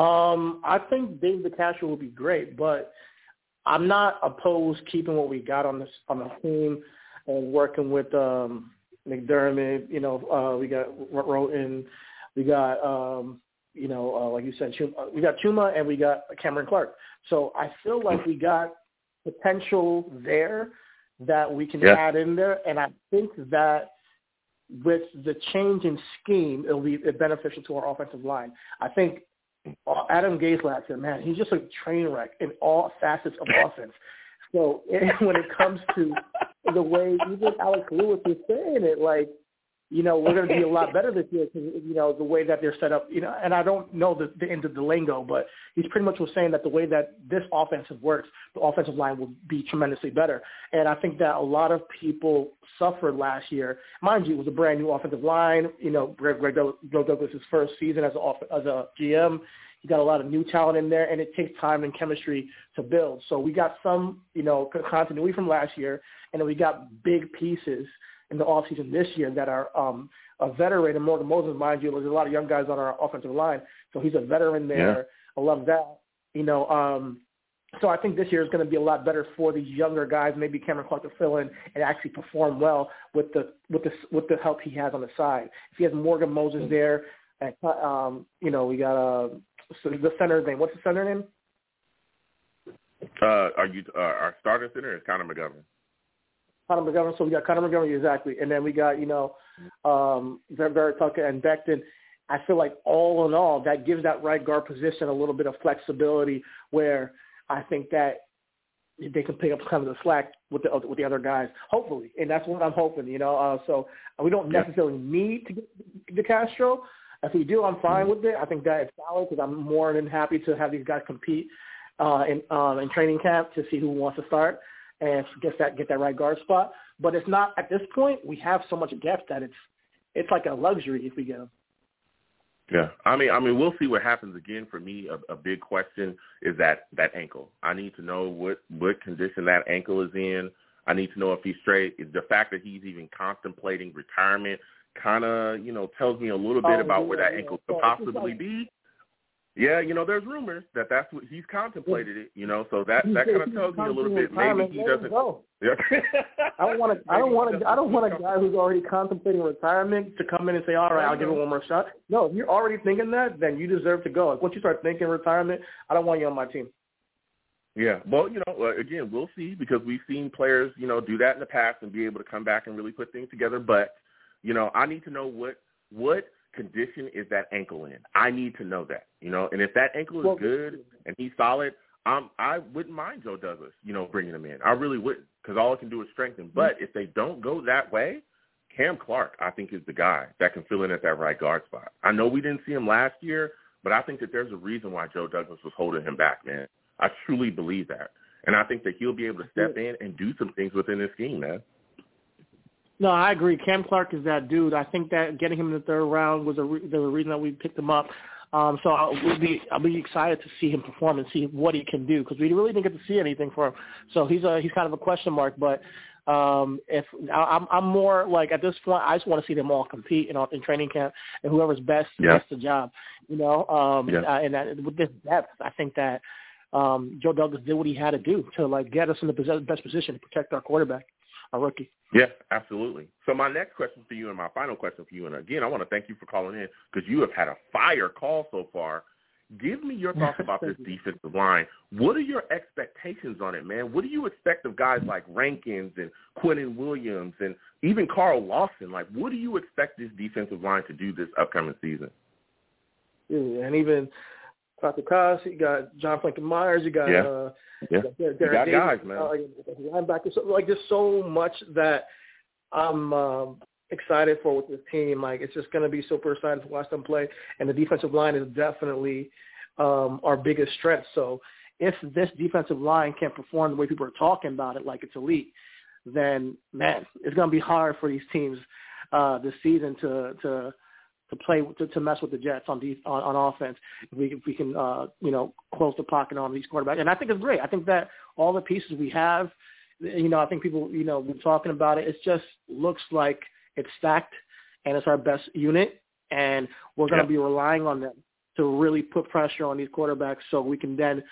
F: Um, I think David DeCastro would be great, but I'm not opposed keeping what we got on this on the team and working with um, McDermott. You know, uh, we got Roten, we got um, you know, uh, like you said, Chuma, we got Chuma and we got Cameron Clark. So I feel like we got potential there that we can
B: yeah.
F: add in there. And I think that with the change in scheme, it'll be uh, beneficial to our offensive line. I think uh, Adam Gase last year, man, he's just a train wreck in all facets of offense. So when it comes to the way even Alex Lewis is saying it, like you know, we're going to be a lot better this year because, you know, the way that they're set up, you know, and I don't know the, the end of the lingo, but he's pretty much was saying that the way that this offensive works, the offensive line will be tremendously better. And I think that a lot of people suffered last year. Mind you, it was a brand new offensive line. You know, Greg, Greg Douglas' first season as a, as a GM. He got a lot of new talent in there, and it takes time and chemistry to build. So we got some, you know, continuity from last year, and then we got big pieces – in the offseason this year that are um, a veteran. And Morgan Moses, mind you, there's a lot of young guys on our offensive line, so he's a veteran there.
B: Yeah.
F: I love that. You know, um, So I think this year is going to be a lot better for these younger guys. Maybe Cameron Clark to fill in and actually perform well with the with the with the help he has on the side. If he has Morgan Moses there, and um, you know we got uh, so the center name. What's the center name?
B: Uh, are you uh, our starting center is Connor McGovern.
F: Connor McGovern. So we got Connor McGovern exactly, and then we got you know um, Barrett Tucker and Becton. I feel like all in all, that gives that right guard position a little bit of flexibility where I think that they can pick up kind of the slack with the with the other guys, hopefully, and that's what I'm hoping. You know, uh, so we don't necessarily need to get DeCastro. If we do, I'm fine with it. I think that it's solid because I'm more than happy to have these guys compete uh, in um, in training camp to see who wants to start and get that get that right guard spot. But it's not at this point. We have so much depth that it's it's like a luxury if we get him.
B: Yeah, I mean, I mean, we'll see what happens. Again, for me, a, a big question is that that ankle. I need to know what what condition that ankle is in. I need to know if he's straight. The fact that he's even contemplating retirement kind of, you know, tells me a little bit
F: Oh,
B: about
F: yeah,
B: where that
F: yeah.
B: ankle could possibly
F: like-
B: be. Yeah, you know, there's rumors that that's what he's contemplated it. You know, so that that kind of tells me a little bit. Maybe he doesn't.
F: Go.
B: Yeah.
F: I don't want to. I don't want to. I don't want a guy who's already contemplating retirement to come in and say, "All right, I'll give it one more shot." No, if you're already thinking that, then you deserve to go. Like, once you start thinking retirement, I don't want you on my team.
B: Yeah, well, you know, uh, again, we'll see because we've seen players, you know, do that in the past and be able to come back and really put things together. But, you know, I need to know what what condition is that ankle in. I need to know that, you know, and if that ankle is
F: Well-
B: good and he's solid, um, I wouldn't mind Joe Douglas, you know, bringing him in. I really wouldn't because all it can do is strengthen. But if they don't go that way, Cam Clark, I think, is the guy that can fill in at that right guard spot. I know we didn't see him last year, but I think that there's a reason why Joe Douglas was holding him back, man. I truly believe that. And I think that he'll be able to step in and do some things within this scheme, man.
F: No, I agree. Cam Clark is that dude. I think that getting him in the third round was a re- the reason that we picked him up. Um, so I'll we'll be I'll be excited to see him perform and see what he can do because we really didn't get to see anything for him. So he's a he's kind of a question mark. But um, if I, I'm I'm more like at this point, I just want to see them all compete in, in training camp and whoever's best
B: Yeah.
F: gets the job. You know, um,
B: Yeah.
F: uh, and that, with this depth, I think that um, Joe Douglas did what he had to do to like get us in the best position to protect our quarterback, our rookie.
B: Yeah, absolutely. So my next question for you and my final question for you, and again, I want to thank you for calling in because you have had a fire call so far. Give me your thoughts about this defensive line. What are your expectations on it, man? What do you expect of guys like Rankins and Quinnen Williams and even Carl Lawson? Like, what do you expect this defensive line to do this upcoming season?
F: And even Dr. Koss, you got John Franklin Myers, you got
B: Yeah.
F: uh,
B: Yeah.
F: you got Derek
B: You got guys, man.
F: uh, linebackers. So, like there's so much that I'm um, excited for with this team. Like it's just going to be super exciting to watch them play, and the defensive line is definitely um, our biggest strength. So if this defensive line can't perform the way people are talking about it, like it's elite, then man, it's going to be hard for these teams uh, this season to to to play to, to mess with the Jets on, def- on on offense. If we if we can uh, you know close the pocket on these quarterbacks, and I think it's great. I think that all the pieces we have, you know, I think people you know been talking about it. It just looks like it's stacked, and it's our best unit, and we're going to
B: Yeah.
F: be relying on them to really put pressure on these quarterbacks, so we can then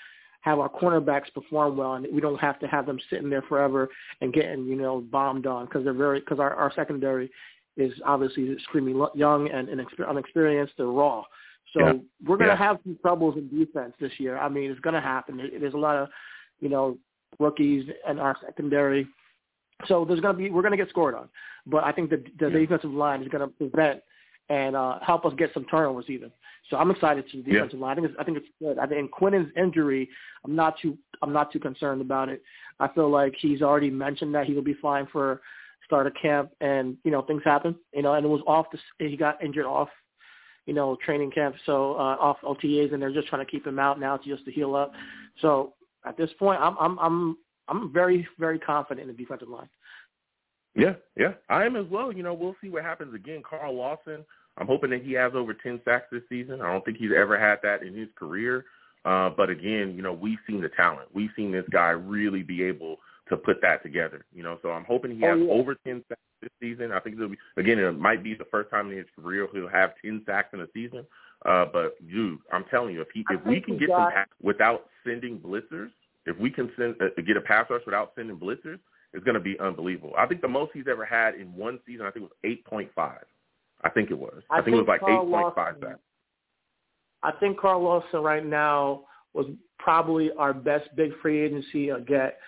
F: have our cornerbacks perform well, and we don't have to have them sitting there forever and getting you know bombed on because they're very because our, our secondary is obviously extremely lo- young and, and unexperienced. They're raw, so
B: Yeah.
F: we're going to
B: Yeah.
F: have some troubles in defense this year. I mean, it's going to happen. There- There's a lot of you know rookies and our secondary, so there's going to be we're going to get scored on. But I think the the
B: Yeah.
F: defensive line is going to prevent and uh, help us get some turnovers even. So I'm excited to the
B: Yeah.
F: defensive line. I think it's, I think it's good. I think Quinn's injury, I'm not too I'm not too concerned about it. I feel like he's already mentioned that he will be fine for start of camp, and you know things happen. You know, and it was off the he got injured off, you know, training camp, so uh, off OTAs, and they're just trying to keep him out now to just to heal up. So at this point, I'm I'm I'm I'm very very confident in the defensive line.
B: Yeah, yeah, I am as well. You know, we'll see what happens again. Carl Lawson, I'm hoping that he has over 10 sacks this season. I don't think he's ever had that in his career. Uh, but again, you know, we've seen the talent. We've seen this guy really be able to put that together. You know, so I'm hoping he
F: Oh,
B: has
F: yeah.
B: over 10 sacks this season. I think it'll be again, it might be the first time in his career he'll have 10 sacks in a season. Uh, but dude, I'm telling you, if he
F: I
B: if we can get
F: got-
B: some without sending blitzers, if we can send uh, get a pass rush without sending blitzers, it's going to be unbelievable. I think the most he's ever had in one season, I think, was eight point five. I think it was. I,
F: I
B: think, it was like
F: Carl
B: eight point five sacks.
F: I think Carl Lawson right now was probably our best big free agency uh, get,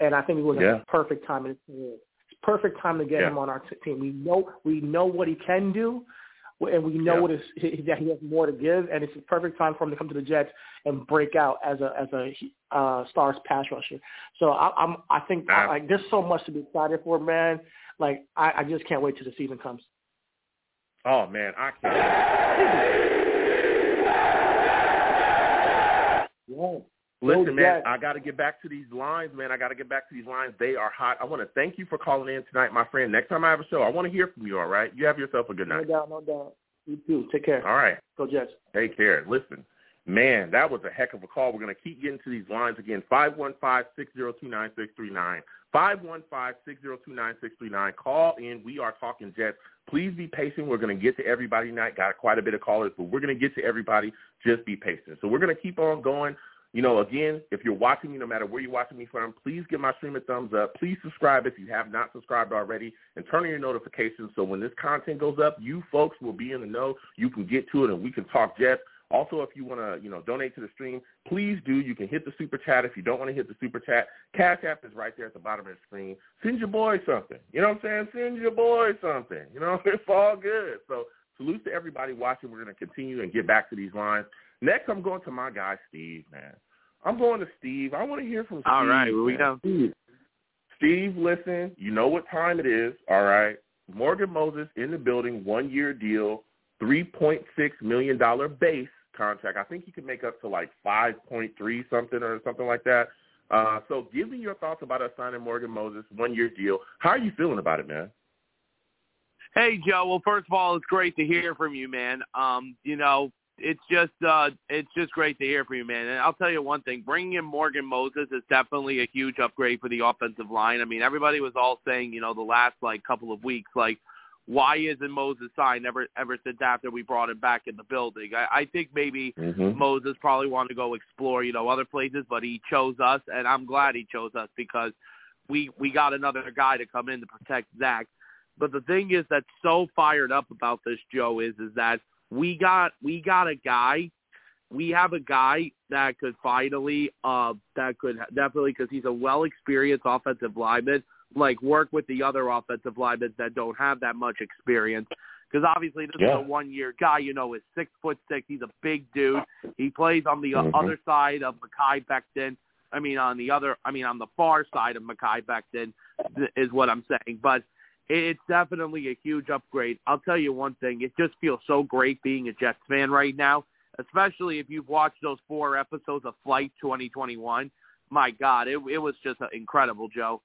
F: and I think it was
B: Yeah.
F: a perfect time in his career. It's perfect time to get
B: Yeah.
F: him on our t- team. We know we know what he can do, and we know
B: Yeah.
F: what is that he has more to give, and it's a perfect time for him to come to the Jets and break out as a as a uh, stars pass rusher. So I, I'm I think
B: Ah.
F: like there's so much to be excited for, man. Like I, I just can't wait till the season comes.
B: Oh man, I can't.
F: Yeah.
B: Listen, man, I got to get back to these lines, man. I got to get back to these lines. They are hot. I want to thank you for calling in tonight, my friend. Next time I have a show, I want to hear from you. All right, you have yourself a good night.
F: No doubt, no doubt. You too. Take care.
B: All right.
F: Go Jets.
B: Take care. Listen, man, that was a heck of a call. We're going to keep getting to these lines again. Five one five six zero two nine six three nine. Five one five six zero two nine six three nine. Call in. We are talking Jets. Please be patient. We're going to get to everybody tonight. Got quite a bit of callers, but we're going to get to everybody. Just be patient. So we're going to keep on going. You know, again, if you're watching me, no matter where you're watching me from, please give my stream a thumbs up. Please subscribe if you have not subscribed already, and turn on your notifications so when this content goes up, you folks will be in the know. You can get to it, and we can talk Jets. Also, if you want to, you know, donate to the stream, please do. You can hit the super chat if you don't want to hit the super chat. Cash App is right there at the bottom of the screen. Send your boy something. You know what I'm saying? Send your boy something. You know, it's all good. So salute to everybody watching. We're going to continue and get back to these lines. Next, I'm going to my guy Steve, man. I'm going to Steve. I want to hear from Steve.
G: All right, here we go.
B: Steve, Steve, listen, you know what time it is, all right? Morgan Moses in the building, one-year deal, $3.6 million base contract. I think he could make up to like 5.3 something or something like that. Uh, so give me your thoughts about us signing Morgan Moses, one-year deal. How are you feeling about it, man?
G: Hey Joe, well first of all, it's great to hear from you, man. Um, you know, it's just uh it's just great to hear from you, man. And I'll tell you one thing, bringing in Morgan Moses is definitely a huge upgrade for the offensive line. I mean, everybody was all saying, you know, the last like couple of weeks like why isn't Moses signed ever ever since after we brought him back in the building? I, I think maybe
B: Mm-hmm.
G: Moses probably wanted to go explore, you know, other places, but he chose us, and I'm glad he chose us because we we got another guy to come in to protect Zach. But the thing is that's so fired up about this, Joe, is is that we got we got a guy, we have a guy that could finally, uh, that could definitely because he's a well experienced offensive lineman, like work with the other offensive linemen that don't have that much experience. Because obviously this
B: Yeah.
G: is a one year guy, you know, is six foot six. He's a big dude. He plays on the
B: Mhm.
G: other side of Mekhi Becton. I mean, on the other, I mean, on the far side of Mekhi Becton is what I'm saying. But it's definitely a huge upgrade. I'll tell you one thing. It just feels so great being a Jets fan right now, especially if you've watched those four episodes of Flight 2021. My God, it, it was just incredible, Joe.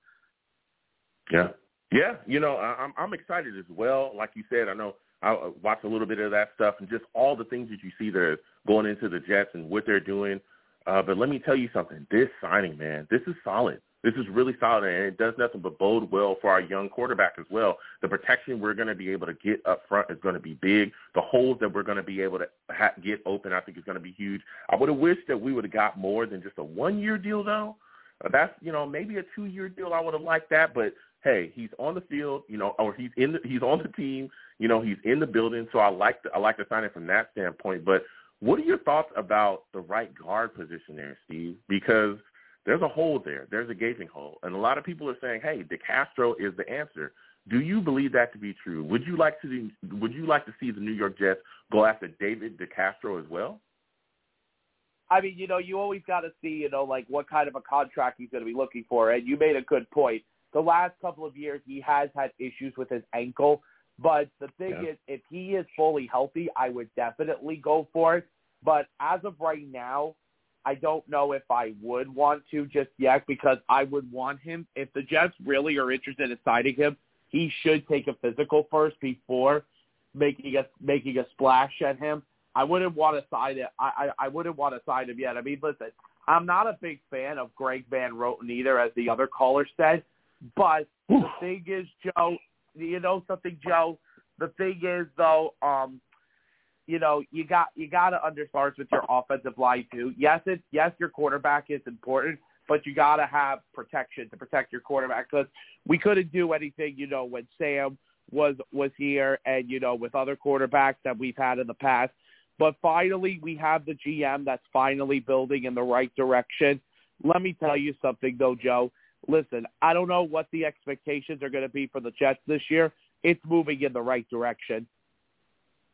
B: Yeah, yeah. You know, I'm I'm excited as well. Like you said, I know I watched a little bit of that stuff and just all the things that you see there going into the Jets and what they're doing. Uh, but let me tell you something. This signing, man, this is solid. This is really solid, and it does nothing but bode well for our young quarterback as well. The protection we're going to be able to get up front is going to be big. The holes that we're going to be able to ha- get open, I think, is going to be huge. I would have wished that we would have got more than just a one-year deal, though. Uh, that's you know maybe a two-year deal. I would have liked that, but hey, he's on the field, you know, or he's in the, he's on the team, you know, he's in the building. So I like the, I like the signing from that standpoint. But what are your thoughts about the right guard position there, Steve? Because there's a hole there. There's a gaping hole, and a lot of people are saying, "Hey, DeCastro is the answer." Do you believe that to be true? Would you like to would you like to see the New York Jets go after David DeCastro as well?
G: I mean, you know, you always got to see, you know, like what kind of a contract he's going to be looking for. And you made a good point. The last couple of years, he has had issues with his ankle. But the thing
B: Yeah.
G: is, if he is fully healthy, I would definitely go for it. But as of right now, I don't know if I would want to just yet because I would want him. If the Jets really are interested in signing him, he should take a physical first before making a making a splash at him. I wouldn't want to sign it. I, I I wouldn't want to sign him yet. I mean, listen, I'm not a big fan of Greg Van Roten either, as the other caller said. But the thing is, Joe, you know something, Joe. The thing is, though, um, you know, you got you got to understart with your offensive line too. Yes, it yes, your quarterback is important, but you got to have protection to protect your quarterback because we couldn't do anything, you know, when Sam was was here and you know with other quarterbacks that we've had in the past. But finally, we have the GM that's finally building in the right direction. Let me tell you something, though, Joe. Listen, I don't know what the expectations are going to be for the Jets this year. It's moving in the right direction.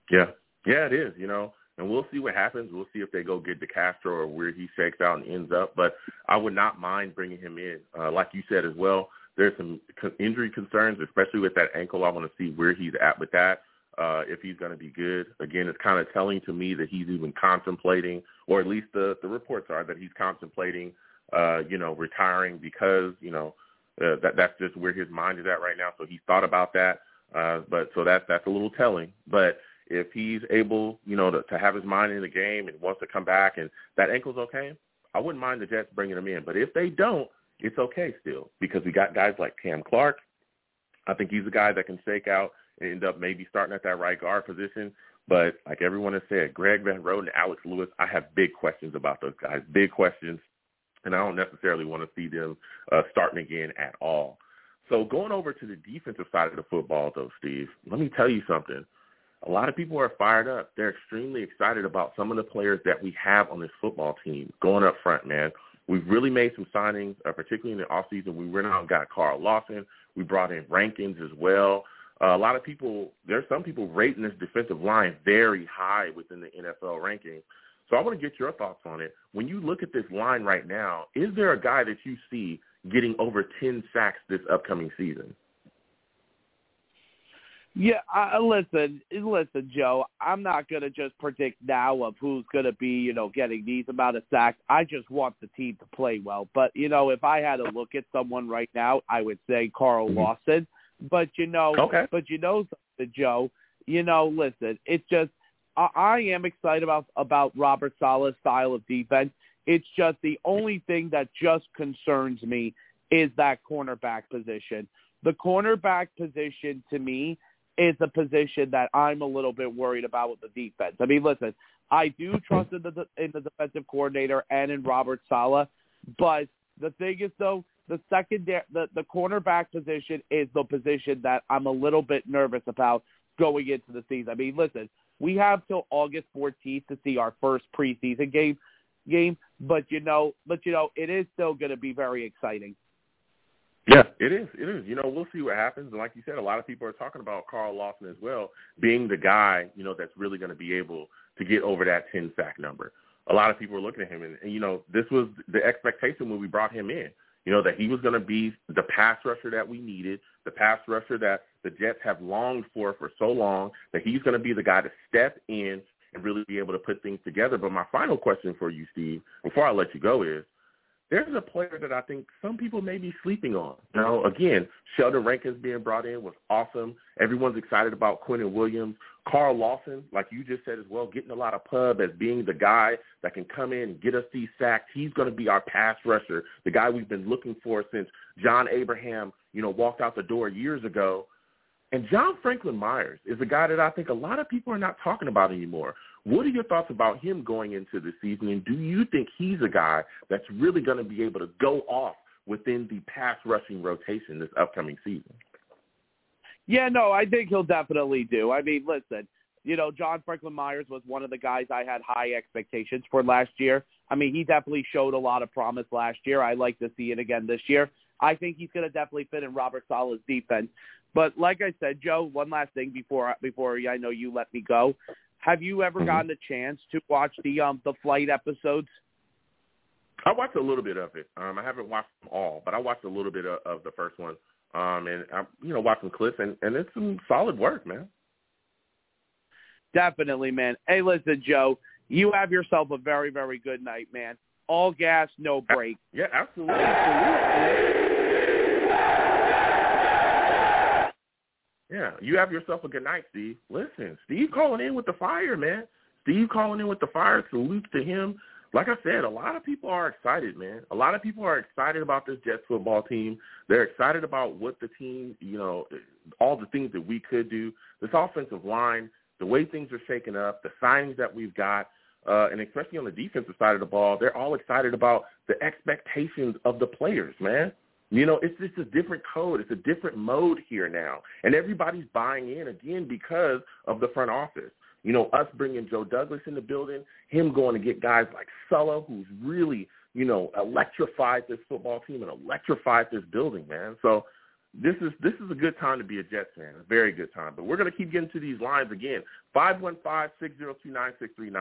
B: Yeah, yeah, it is. You know, and we'll see what happens. We'll see if they go get DeCastro or where he shakes out and ends up. But I would not mind bringing him in, uh, like you said as well. There's some injury concerns, especially with that ankle. I want to see where he's at with that. Uh, if he's going to be good. Again, it's kind of telling to me that he's even contemplating, or at least the the reports are that he's contemplating, uh, you know, retiring because you know uh, that that's just where his mind is at right now. So he's thought about that. Uh, but so that's that's a little telling. But if he's able, you know, to, to have his mind in the game and wants to come back and that ankle's okay, I wouldn't mind the Jets bringing him in. But if they don't, it's okay still because we got guys like Cam Clark. I think he's a guy that can shake out and end up maybe starting at that right guard position. But like everyone has said, Greg Van Roten and Alex Lewis, I have big questions about those guys, big questions, and I don't necessarily want to see them uh, starting again at all. So going over to the defensive side of the football, though, Steve, let me tell you something. A lot of people are fired up. They're extremely excited about some of the players that we have on this football team going up front, man. We've really made some signings, uh, particularly in the offseason. We went out and got Carl Lawson. We brought in Rankins as well. Uh, a lot of people, there's some people rating this defensive line very high within the NFL ranking. So I want to get your thoughts on it. When you look at this line right now, is there a guy that you see getting over 10 sacks this upcoming season?
G: Yeah, I, listen, listen, Joe. I'm not gonna just predict now of who's gonna be, you know, getting these amount of sacks. I just want the team to play well. But you know, if I had to look at someone right now, I would say Carl mm-hmm. Lawson. But you know,
B: okay.
G: but you know, Joe. You know, listen, it's just I, I am excited about about Robert Saleh's style of defense. It's just the only thing that just concerns me is that cornerback position. The cornerback position to me is a position that I'm a little bit worried about with the defense. I mean, listen, I do trust in the in the defensive coordinator and in Robert Saleh, but the thing is though, the second the the cornerback position is the position that I'm a little bit nervous about going into the season. I mean, listen, we have till August 14th to see our first preseason game game, but you know, but you know, it is still going to be very exciting.
B: Yeah, it is. It is. You know, we'll see what happens. And like you said, a lot of people are talking about Carl Lawson as well, being the guy, you know, that's really going to be able to get over that 10 sack number. A lot of people are looking at him, and, and you know, this was the expectation when we brought him in. You know, that he was going to be the pass rusher that we needed, the pass rusher that the Jets have longed for for so long, that he's going to be the guy to step in and really be able to put things together. But my final question for you, Steve, before I let you go is, there's a player that I think some people may be sleeping on. Now, again, Sheldon Rankins being brought in was awesome. Everyone's excited about Quinnen Williams. Carl Lawson, like you just said as well, getting a lot of pub as being the guy that can come in and get us these sacks. He's going to be our pass rusher, the guy we've been looking for since John Abraham, you know, walked out the door years ago. And John Franklin Myers is a guy that I think a lot of people are not talking about anymore. What are your thoughts about him going into the season, and do you think he's a guy that's really going to be able to go off within the pass rushing rotation this upcoming season?
G: Yeah, no, I think he'll definitely do. I mean, listen, you know, John Franklin Myers was one of the guys I had high expectations for last year. I mean, he definitely showed a lot of promise last year. I like to see it again this year. I think he's going to definitely fit in Robert Saleh's defense. But like I said, Joe, one last thing before before I know you let me go. Have you ever mm-hmm. gotten a chance to watch the um the flight episodes?
B: I watched a little bit of it. Um, I haven't watched them all, but I watched a little bit of, of the first one. Um, and I, you know, watched some clips, and and it's some solid work, man.
G: Definitely, man. Hey, listen, Joe, you have yourself a very, very good night, man. All gas, no break.
B: Yeah, absolutely. absolutely. Yeah, you have yourself a good night, Steve. Listen, Steve calling in with the fire, man. Steve calling in with the fire. Salute to him. Like I said, a lot of people are excited, man. A lot of people are excited about this Jets football team. They're excited about what the team, you know, all the things that we could do. This offensive line, the way things are shaking up, the signings that we've got. uh, and especially on the defensive side of the ball, they're all excited about the expectations of the players, man. You know, it's just a different code. It's a different mode here now. And everybody's buying in again because of the front office. You know, us bringing Joe Douglas in the building, him going to get guys like Saleh, who's really, you know, electrified this football team and electrified this building, man. So this is this is a good time to be a Jets fan, a very good time. But we're going to keep getting to these lines again. 515 602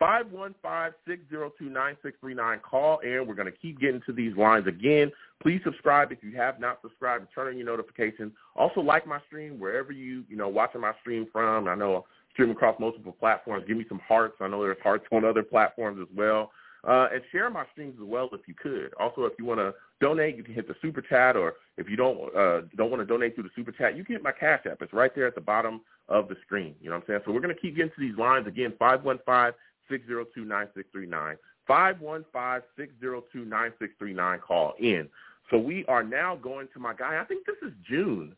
B: 515-602-9639. Call in. We're going to keep getting to these lines again. Please subscribe if you have not subscribed. Turn on your notifications. Also like my stream wherever you, you know, watching my stream from. I know I'm across multiple platforms. Give me some hearts. I know there's hearts on other platforms as well. Uh, and share my streams as well if you could. Also, if you want to donate, you can hit the super chat, or if you don't uh, don't want to donate through the super chat, you can hit my cash app. It's right there at the bottom of the screen. You know what I'm saying? So we're going to keep getting to these lines again. Five one five 602-9639. 515-602-9639. Call in. So we are now going to my guy. I think this is June.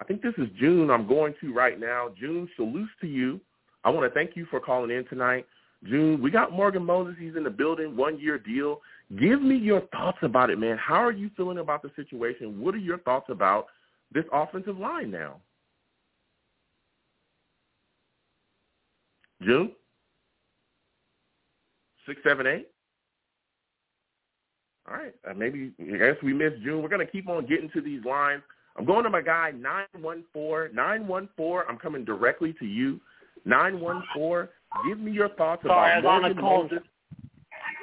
B: I think this is June I'm going to right now. June, salutes to you. I want to thank you for calling in tonight. June, we got Morgan Moses. He's in the building, one-year deal. Give me your thoughts about it, man. How are you feeling about the situation? What are your thoughts about this offensive line now? June? Six, seven, eight. All right, uh, maybe I guess we missed June. We're gonna keep on getting to these lines. I'm going to my guy nine one four nine one four. I'm coming directly to you. Nine one four. Give me your thoughts
H: Sorry,
B: about Morgan Moses.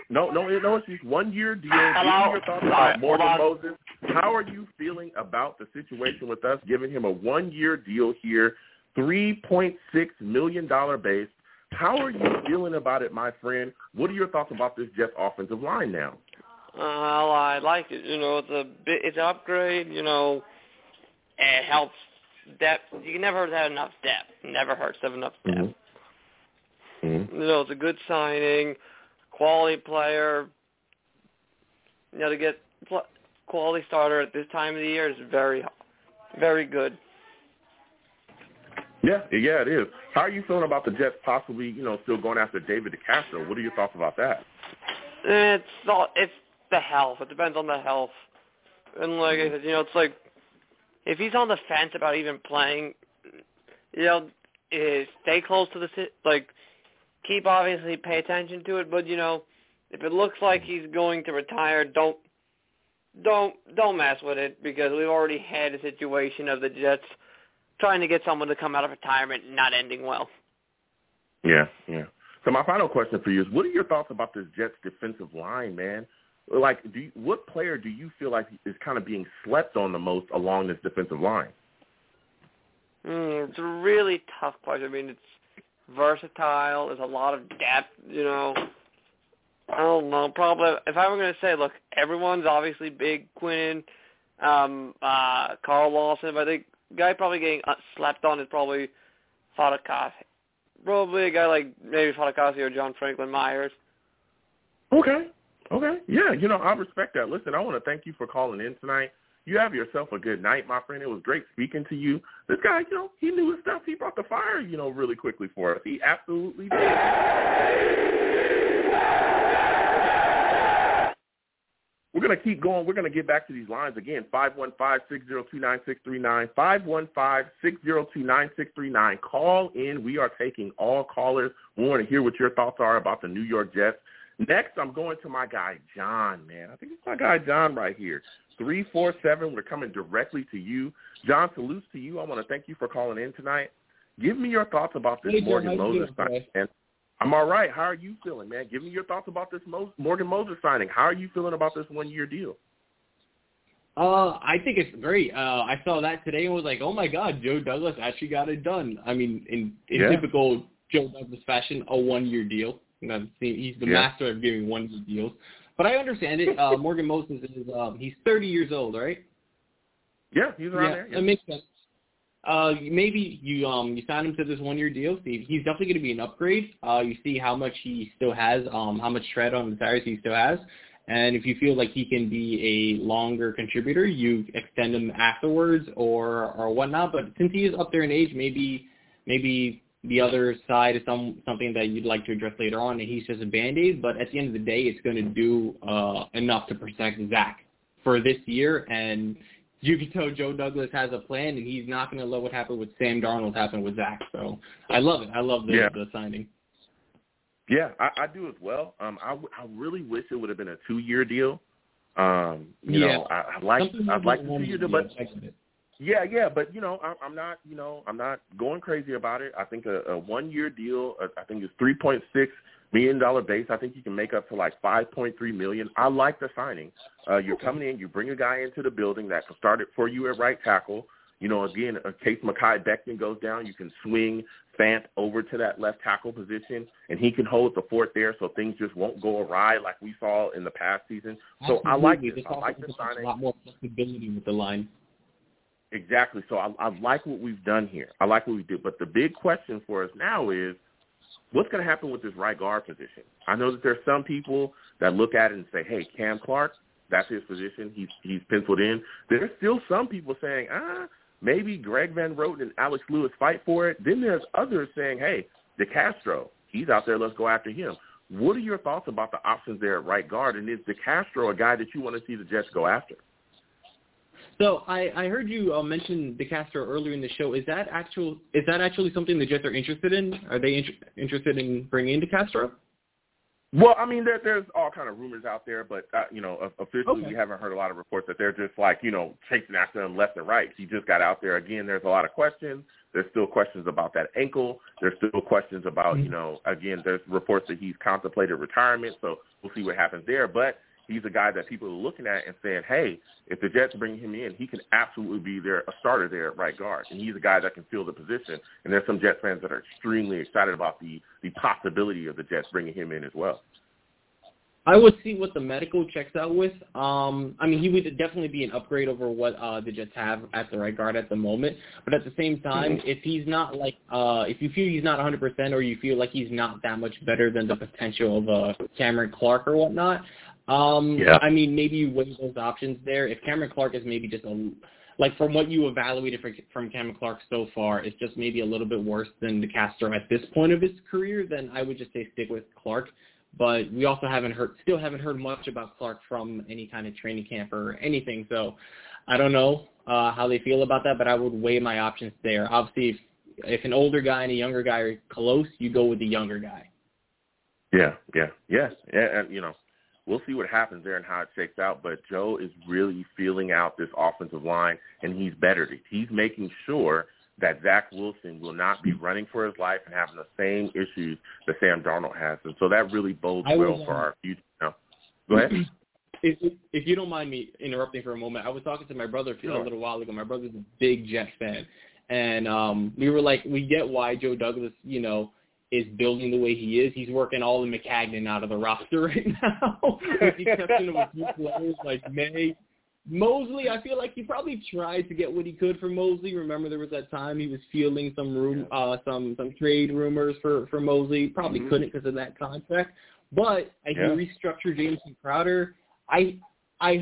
B: No, no, no. It's just one year deal. Hello? Give me your thoughts about Morgan Moses. How are you feeling about the situation with us giving him a one year deal here, three point six million dollar base, how are you feeling about it, my friend? What are your thoughts about this Jets offensive line now?
H: Well, I like it. You know, it's a bit, it's an upgrade. You know, it helps depth. You never have enough depth. Never hurts to have enough depth.
B: Mm-hmm. Mm-hmm.
H: You know, it's a good signing, quality player. You know, to get quality starter at this time of the year is very, very good.
B: Yeah, yeah, it is. How are you feeling about the Jets possibly, you know, still going after David DeCastro? What are your thoughts about that?
H: It's all it's the health. It depends on the health. And like I said, you know, it's like if he's on the fence about even playing, you know, is stay close to the like keep obviously pay attention to it, but you know, if it looks like he's going to retire, don't don't don't mess with it because we've already had a situation of the Jets trying to get someone to come out of retirement and not ending well.
B: Yeah, yeah. So my final question for you is, what are your thoughts about this Jets defensive line, man? Like, do you, what player do you feel like is kind of being slept on the most along this defensive line?
H: Mm, it's a really tough question. I mean, it's versatile. There's a lot of depth. You know, I don't know. Probably if I were going to say, look, everyone's obviously big. Quinn, um, uh, Carl Lawson. But I think guy probably getting uh, slapped on is probably Fatukasi. Probably a guy like maybe Fatukasi or John Franklin Myers.
B: Okay. Okay. Yeah, you know, I respect that. Listen, I want to thank you for calling in tonight. You have yourself a good night, my friend. It was great speaking to you. This guy, you know, he knew his stuff. He brought the fire, you know, really quickly for us. He absolutely did. We're going to keep going. We're going to get back to these lines again. 515-602-9639. 515-602-9639. Call in. We are taking all callers. We want to hear what your thoughts are about the New York Jets. Next, I'm going to my guy, John, man. I think it's my guy, John, right here. 347, we're coming directly to you. John, salutes to you. I want to thank you for calling in tonight. Give me your thoughts about this
I: hey,
B: Morgan Moses. I'm all right. How are you feeling, man? Give me your thoughts about this Mo- Morgan Moses signing. How are you feeling about this one-year deal?
I: Uh, I think it's great. Uh, I saw that today and was like, oh my god, Joe Douglas actually got it done. I mean, in, in
B: yeah.
I: typical Joe Douglas fashion, a one-year deal. You know, He's the
B: yeah.
I: master of giving one-year deals. But I understand it. Uh, Morgan Moses is um, he's 30 years old, right?
B: Yeah, he's around
I: yeah,
B: there. Yeah.
I: That makes sense. Uh, maybe you um you sign him to this one year deal. See, he's definitely going to be an upgrade. Uh, you see how much he still has, um, how much tread on the tires he still has, and if you feel like he can be a longer contributor, you extend him afterwards or or whatnot. But since he is up there in age, maybe maybe the other side is some something that you'd like to address later on, and he's just a band-aid. But at the end of the day, it's going to do uh, enough to protect Zach for this year. And you can tell Joe Douglas has a plan, and he's not going to let what happened with Sam Darnold happen with Zach. So I love it. I love the,
B: Yeah.
I: the signing.
B: Yeah, I, I do as well. Um, I, w- I really wish it would have been a two-year deal. Um, you
I: Yeah.
B: know, I, I'd like
I: Something
B: I'd like the two-year deal, but
I: I.
B: Yeah, yeah, but you know, I'm, I'm not, you know, I'm not going crazy about it. I think a, a one-year deal, uh, I think it's 3.6 million dollar base. I think you can make up to like 5.3 million. I like the signing. Uh, you're coming in, you bring a guy into the building that can start it for you at right tackle. You know, again, in case Mekhi Becton goes down, you can swing Fant over to that left tackle position, and he can hold the fort there, so things just won't go awry like we saw in the past season. So I like
I: Absolutely.
B: this.
I: This
B: I like the
I: gives
B: signing.
I: A lot more flexibility with the line.
B: Exactly. So I, I like what we've done here. I like what we did. But the big question for us now is what's going to happen with this right guard position? I know that there's some people that look at it and say, hey, Cam Clark, that's his position. He's, he's penciled in. There's still some people saying, ah, maybe Greg Van Roten and Alex Lewis fight for it. Then there's others saying, hey, DeCastro, he's out there. Let's go after him. What are your thoughts about the options there at right guard? And is DeCastro a guy that you want to see the Jets go after?
I: So I, I heard you uh, mention DeCastro earlier in the show. Is that actual? Is that actually something the Jets are interested in? Are they inter- interested in bringing in DeCastro?
B: Well, I mean, there, there's all kind of rumors out there, but uh, you know, officially
I: Okay.
B: we haven't heard a lot of reports that they're just like you know chasing after him left and right. He just got out there again. There's a lot of questions. There's still questions about that ankle. There's still questions about you know again. There's reports that he's contemplated retirement. So we'll see what happens there. But he's a guy that people are looking at and saying, hey, if the Jets bring him in, he can absolutely be there a starter there at right guard, and he's a guy that can fill the position. And there's some Jets fans that are extremely excited about the the possibility of the Jets bringing him in as well.
I: I would see what the medical checks out with. Um, I mean, he would definitely be an upgrade over what uh, the Jets have at the right guard at the moment. But at the same time, if he's not like, uh, if you feel he's not 100% or you feel like he's not that much better than the potential of uh, Cameron Clark or whatnot, um,
B: Yeah.
I: I mean, maybe you weigh those options there. If Cameron Clark is maybe just a like from what you evaluated for, from Cameron Clark so far, it's just maybe a little bit worse than DeCastro at this point of his career, then I would just say stick with Clark. But we also haven't heard, still haven't heard much about Clark from any kind of training camp or anything. So I don't know uh, how they feel about that, but I would weigh my options there. Obviously, if, if an older guy and a younger guy are close, you go with the younger guy.
B: Yeah, yeah, yeah, yeah. And you know, we'll see what happens there and how it shakes out. But Joe is really feeling out this offensive line, and he's bettered it. He's making sure that Zach Wilson will not be running for his life and having the same issues that Sam Darnold has, and so that really bodes
I: I
B: well for
I: um,
B: our future. No. Go ahead.
I: If, if you don't mind me interrupting for a moment, I was talking to my brother a
B: Sure.
I: little while ago. My brother's a big Jets fan, and um, we were like, we get why Joe Douglas, you know, is building the way he is. He's working all the Maccagnan out of the roster right now, with the exception of a few players like Maye. Mosley, I feel like he probably tried to get what he could from Mosley. Remember, there was that time he was fielding some room, uh, some some trade rumors for for Mosley. Probably
B: Mhm.
I: couldn't because of that contract. But I
B: Yeah.
I: can restructure Jamison Crowder. I I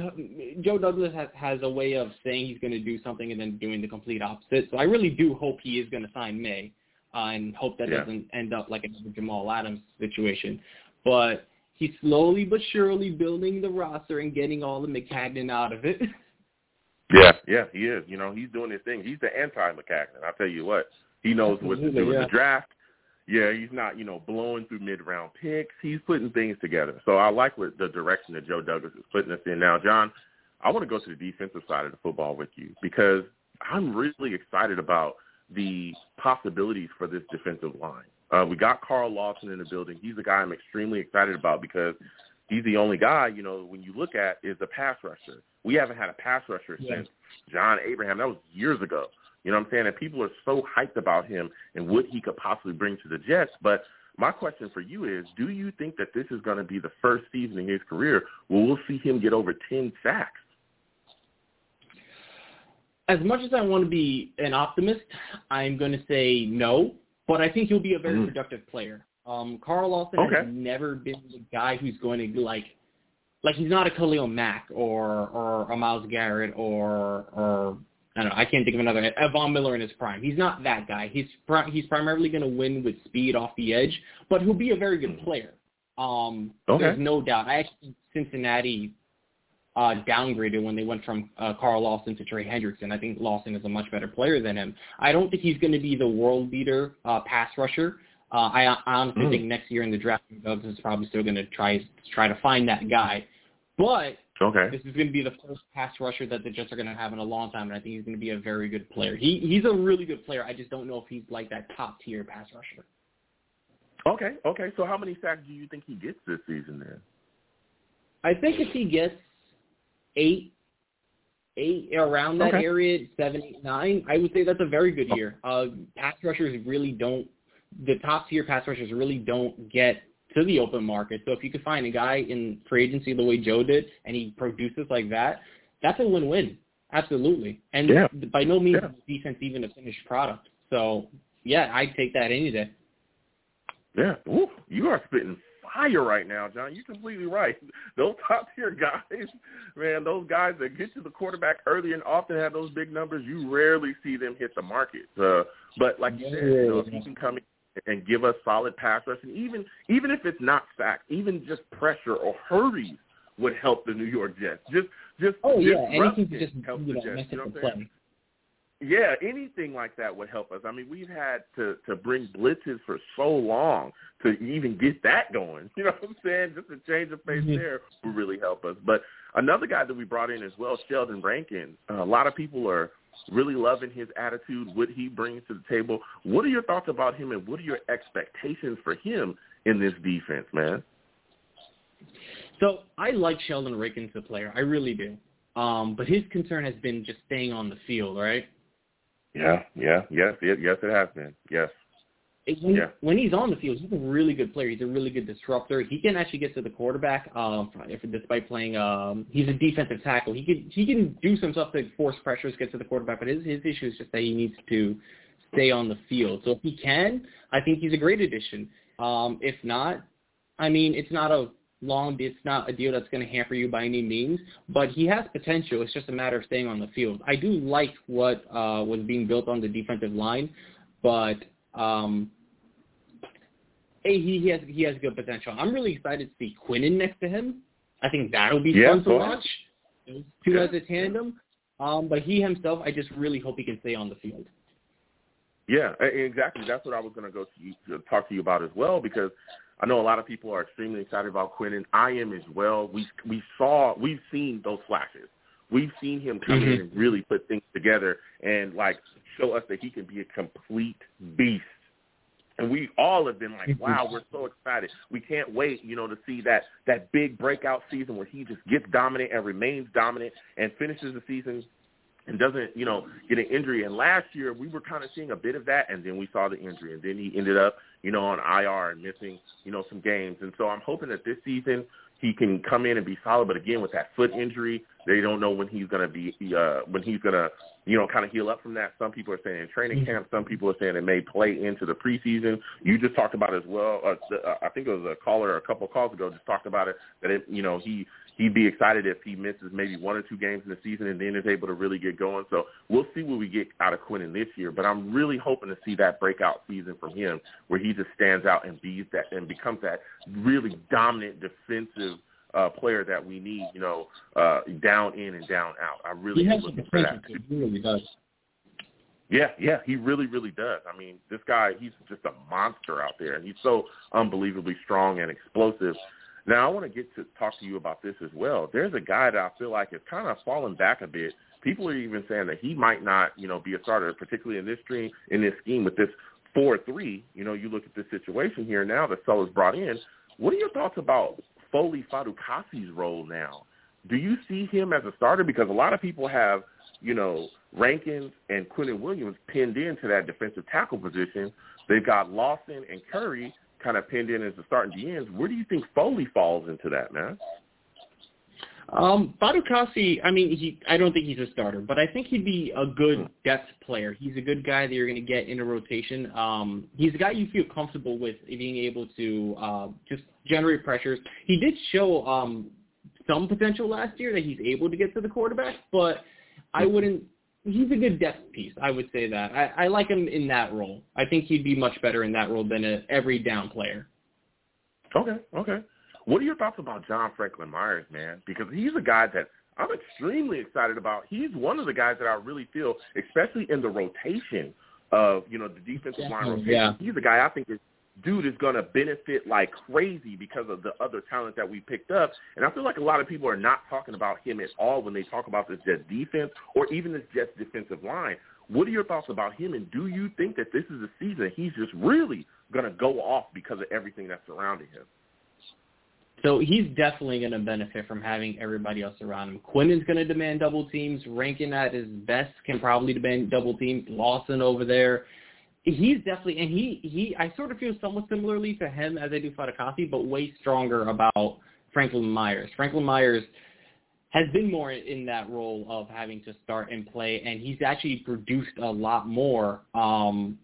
I: Joe Douglas has has a way of saying he's going to do something and then doing the complete opposite. So I really do hope he is going to sign Maye, uh, and hope that
B: Yeah.
I: doesn't end up like another Jamal Adams situation. But he's slowly but surely building the roster and getting all the Maccagnan out of it.
B: Yeah, yeah, he is. You know, he's doing his thing. He's the anti-Maccagnan. I'll tell you what. He knows what to do with the draft. Yeah, he's not, you know, blowing through mid-round picks. He's putting things together. So I like what the direction that Joe Douglas is putting us in. Now, John, I want to go to the defensive side of the football with you because I'm really excited about the possibilities for this defensive line. Uh, we got Carl Lawson in the building. He's a guy I'm extremely excited about because he's the only guy, you know, when you look at is a pass rusher. We haven't had a pass rusher
I: Yeah.
B: since John Abraham. That was years ago. You know what I'm saying? And people are so hyped about him and what he could possibly bring to the Jets. But my question for you is, do you think that this is going to be the first season in his career where we'll see him get over 10 sacks?
I: As much as I want to be an optimist, I'm going to say no. But I think he'll be a very
B: Mhm.
I: productive player. Um, Carl Lawson
B: Okay.
I: has never been the guy who's going to be like, like he's not a Khalil Mack or or a Myles Garrett or or I don't know. I can't think of another. Von Miller in his prime. He's not that guy. He's pri- he's primarily going to win with speed off the edge, but he'll be a very good player. Um,
B: Okay.
I: There's no doubt. I actually Cincinnati uh, downgraded when they went from uh, Carl Lawson to Trey Hendrickson. I think Lawson is a much better player than him. I don't think he's going to be the world beater uh, pass rusher. Uh, I, I honestly
B: Mm.
I: think next year in the draft, Douglas is probably still going to try try to find that guy. But
B: Okay.
I: this is going to be the first pass rusher that the Jets are going to have in a long time, and I think he's going to be a very good player. He he's a really good player. I just don't know if he's like that top tier pass rusher.
B: Okay. Okay. So how many sacks do you think he gets this season then?
I: I think if he gets eight, eight around that
B: Okay.
I: area, seven, eight, nine, I would say that's a very good year. Uh, pass rushers really don't, the top tier pass rushers really don't get to the open market. So if you could find a guy in free agency the way Joe did, and he produces like that, that's a win-win. Absolutely. And
B: Yeah.
I: by no means
B: Yeah.
I: defense even a finished product. So yeah, I'd take that any day.
B: Yeah. Ooh, you are spitting fire right now, John. You're completely right. Those top tier guys, man, those guys that get to the quarterback early and often have those big numbers, you rarely see them hit the market. Uh, but like you said, you know, if he can come in and give us solid pass rush, and even even if it's not sacks, even just pressure or hurries would help the New York Jets. Just just
I: Oh yeah, anything to just
B: helps
I: you
B: the
I: know
B: Jets.
I: mess
B: You know
I: the
B: what I'm saying? Yeah, anything like that would help us. I mean, we've had to to bring blitzes for so long to even get that going. You know what I'm saying? Just a change of pace
I: Mhm.
B: there would really help us. But another guy that we brought in as well, Sheldon Rankin. Uh, a lot of people are really loving his attitude, what he brings to the table. What are your thoughts about him, and what are your expectations for him in this defense, man?
I: So I like Sheldon Rankins, the player. I really do. Um, but his concern has been just staying on the field, right?
B: Yeah, yeah, yes, it, yes, it has been. Yes.
I: When,
B: Yeah.
I: when he's on the field, he's a really good player. He's a really good disruptor. He can actually get to the quarterback. Um, if, despite playing, um, he's a defensive tackle. He can he can do some stuff to force pressures, get to the quarterback. But his his issue is just that he needs to stay on the field. So if he can, I think he's a great addition. Um, if not, I mean, it's not a long. It's not a deal that's going to hamper you by any means. But he has potential. It's just a matter of staying on the field. I do like what uh, was being built on the defensive line, but um, hey, he, he has he has good potential. I'm really excited to see Quinnen next to him. I think that'll be
B: Yeah,
I: fun to watch. Those two
B: Yeah.
I: as a tandem. Um, but he himself, I just really hope he can stay on the field.
B: Yeah, exactly. That's what I was going to go to, you, to talk to you about as well because I know a lot of people are extremely excited about Quinn, and I am as well. We we saw we've seen those flashes. We've seen him come in
I: Mhm.
B: and really put things together and like show us that he can be a complete beast. And we all have been like, wow, we're so excited. We can't wait, you know, to see that that big breakout season where he just gets dominant and remains dominant and finishes the season and doesn't, you know, get an injury. And last year we were kind of seeing a bit of that, and then we saw the injury, and then he ended up, you know, on IR and missing, you know, some games. And so I'm hoping that this season he can come in and be solid. But again, with that foot injury, they don't know when he's going to be, uh, when he's going to, you know, kind of heal up from that. Some people are saying in training camp. Some people are saying it may play into the preseason. You just talked about it as well. Uh, uh, I think it was a caller a couple of calls ago just talked about it that it, you know, he he'd be excited if he misses maybe one or two games in the season and then is able to really get going. So we'll see what we get out of Quinnen this year. But I'm really hoping to see that breakout season from him where he just stands out and be that and becomes that really dominant defensive uh, player that we need, you know, uh, down in and down out. I really
I: he has
B: looking for that.
I: He really does.
B: Yeah, yeah, he really, really does. I mean, this guy, he's just a monster out there, and he's so unbelievably strong and explosive. Now, I want to get to talk to you about this as well. There's a guy that I feel like has kind of fallen back a bit. People are even saying that he might not, you know, be a starter, particularly in this stream, in this scheme with this four-three. You know, you look at this situation here now that Saleh's brought in. What are your thoughts about Foley Fatukasi's role now? Do you see him as a starter? Because a lot of people have, you know, Rankins and Quinnen Williams pinned into that defensive tackle position. They've got Lawson and Curry kind of pinned in as the starting DNs. Where do you think Foley falls into that, man?
I: Um, Fatukasi, I mean, he, I don't think he's a starter, but I think he'd be a good depth player. He's a good guy that you're going to get in a rotation. Um, he's a guy you feel comfortable with being able to uh, just generate pressures. He did show um, some potential last year that he's able to get to the quarterback, but I wouldn't he's a good depth piece. I would say that. I, I like him in that role. I think he'd be much better in that role than a every down player.
B: Okay, okay. What are your thoughts about John Franklin Myers, man? Because he's a guy that I'm extremely excited about. He's one of the guys that I really feel, especially in the rotation of you know the defensive line rotation.
I: Yeah.
B: He's a guy I think is dude is going to benefit like crazy because of the other talent that we picked up. And I feel like a lot of people are not talking about him at all when they talk about this Jets defense or even this Jets defensive line. What are your thoughts about him, and do you think that this is a season he's just really going to go off because of everything that's surrounding him?
I: So he's definitely going to benefit from having everybody else around him. Quinn is going to demand double teams. Rankin at his best can probably demand double teams. Lawson over there. He's definitely, and he, he, I sort of feel somewhat similarly to him as I do Fatukasi, but way stronger about Franklin Myers. Franklin Myers has been more in that role of having to start and play, and he's actually produced a lot more um,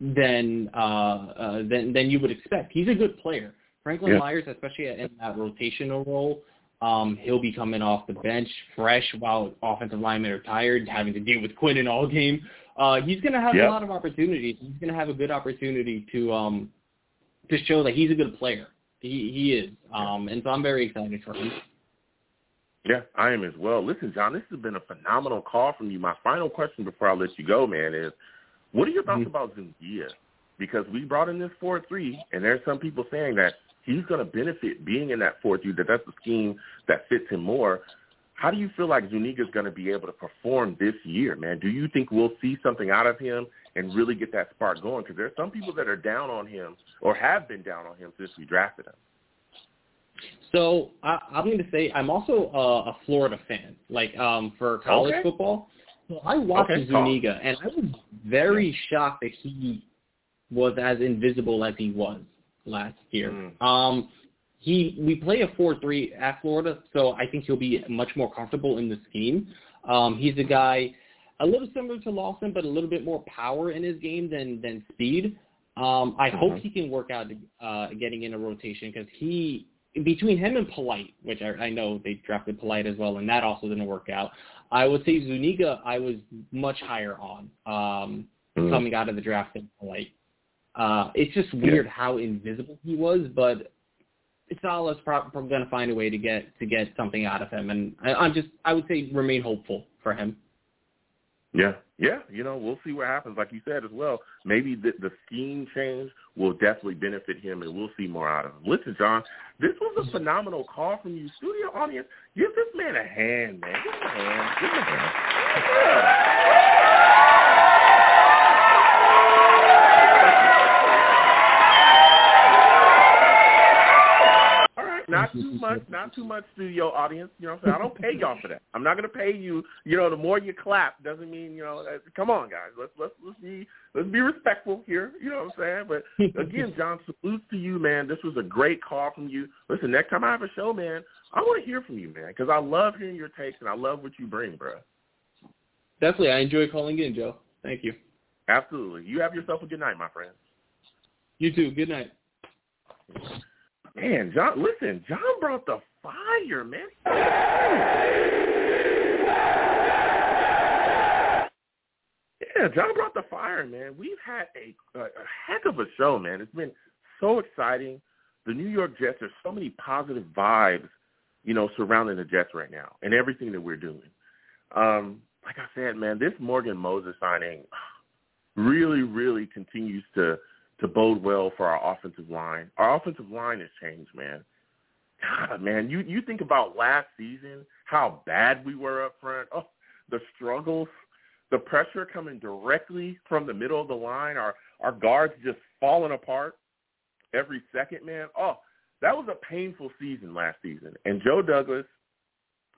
I: than, uh, uh, than than you would expect. He's a good player. Franklin
B: Yeah.
I: Myers, especially in that rotational role, um, he'll be coming off the bench fresh while offensive linemen are tired, having to deal with Quinn in all game. Uh, he's going to have
B: Yep.
I: a lot of opportunities. He's going to have a good opportunity to um, to show that he's a good player. He he is, um, and so I'm very excited for him.
B: Yeah, I am as well. Listen, John, this has been a phenomenal call from you. My final question before I let you go, man, is what are your thoughts about Zuniga? Because we brought in this 4-3, and there's some people saying that he's going to benefit being in that 4-3, that that's a scheme that fits him more. How do you feel like Zuniga's going to be able to perform this year, man? Do you think we'll see something out of him and really get that spark going? Because there's some people that are down on him or have been down on him since we drafted him.
I: So I, I'm going to say I'm also a, a Florida fan, like um, for college
B: Okay.
I: football. So I watched
B: Okay.
I: Zuniga, and I was very shocked that he was as invisible as he was last year.
B: Mm.
I: Um, he we play a four three at Florida, so I think he'll be much more comfortable in the scheme. Um, he's a guy a little similar to Lawson, but a little bit more power in his game than than speed. Um, I hope
B: Mhm.
I: he can work out uh, getting in a rotation because he between him and Polite, which I, I know they drafted Polite as well, and that also didn't work out. I would say Zuniga I was much higher on um,
B: Mhm.
I: coming out of the draft than Polite. Uh, it's just weird how invisible he was, but Saleh's probably going to find a way to get to get something out of him, and I, I'm just I would say remain hopeful for him.
B: Yeah, yeah. You know, we'll see what happens. Like you said as well, maybe the, the scheme change will definitely benefit him, and we'll see more out of him. Listen, John, this was a phenomenal call from you, studio audience. Give this man a hand, man. Give him a hand. Give him a hand. Not too much, not too much studio audience. You know what I'm saying? I don't pay y'all for that. I'm not gonna pay you. You know, the more you clap doesn't mean you know. uh, Come on, guys. Let's let's let's be let's be respectful here. You know what I'm saying? But again, John, salute to you, man. This was a great call from you. Listen, next time I have a show, man, I want to hear from you, man, because I love hearing your takes and I love what you bring, bro.
I: Definitely, I enjoy calling in, Joe. Thank you.
B: Absolutely. You have yourself a good night, my friend.
I: You too. Good night.
B: Man, John, listen, John brought the fire, man. Yeah, John brought the fire, man. We've had a, a, a heck of a show, man. It's been so exciting. The New York Jets, there's so many positive vibes, you know, surrounding the Jets right now and everything that we're doing. Um, like I said, man, this Morgan Moses signing really, really continues to to bode well for our offensive line. Our offensive line has changed, man. God, man, you you think about last season, how bad we were up front. Oh, the struggles, the pressure coming directly from the middle of the line, our our guards just falling apart every second, man. Oh, that was a painful season last season. And Joe Douglas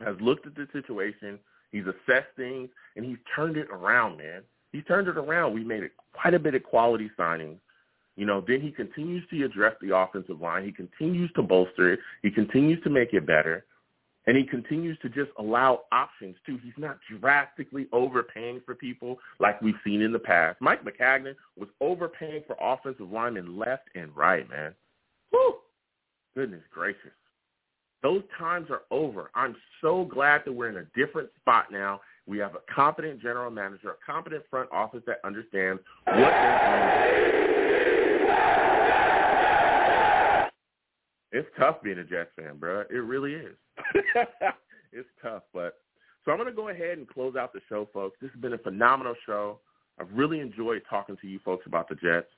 B: has looked at the situation, he's assessed things, and he's turned it around, man. He's turned it around. We made it quite a bit of quality signings. You know, then he continues to address the offensive line. He continues to bolster it. He continues to make it better. And he continues to just allow options, too. He's not drastically overpaying for people like we've seen in the past. Mike Maccagnan was overpaying for offensive linemen left and right, man. Whew. Goodness gracious. Those times are over. I'm so glad that we're in a different spot now. We have a competent general manager, a competent front office that understands what they're doing. It's tough being a Jets fan, bro. It really is. it's tough, but so I'm going to go ahead and close out the show, folks. This has been a phenomenal show. I've really enjoyed talking to you folks about the Jets.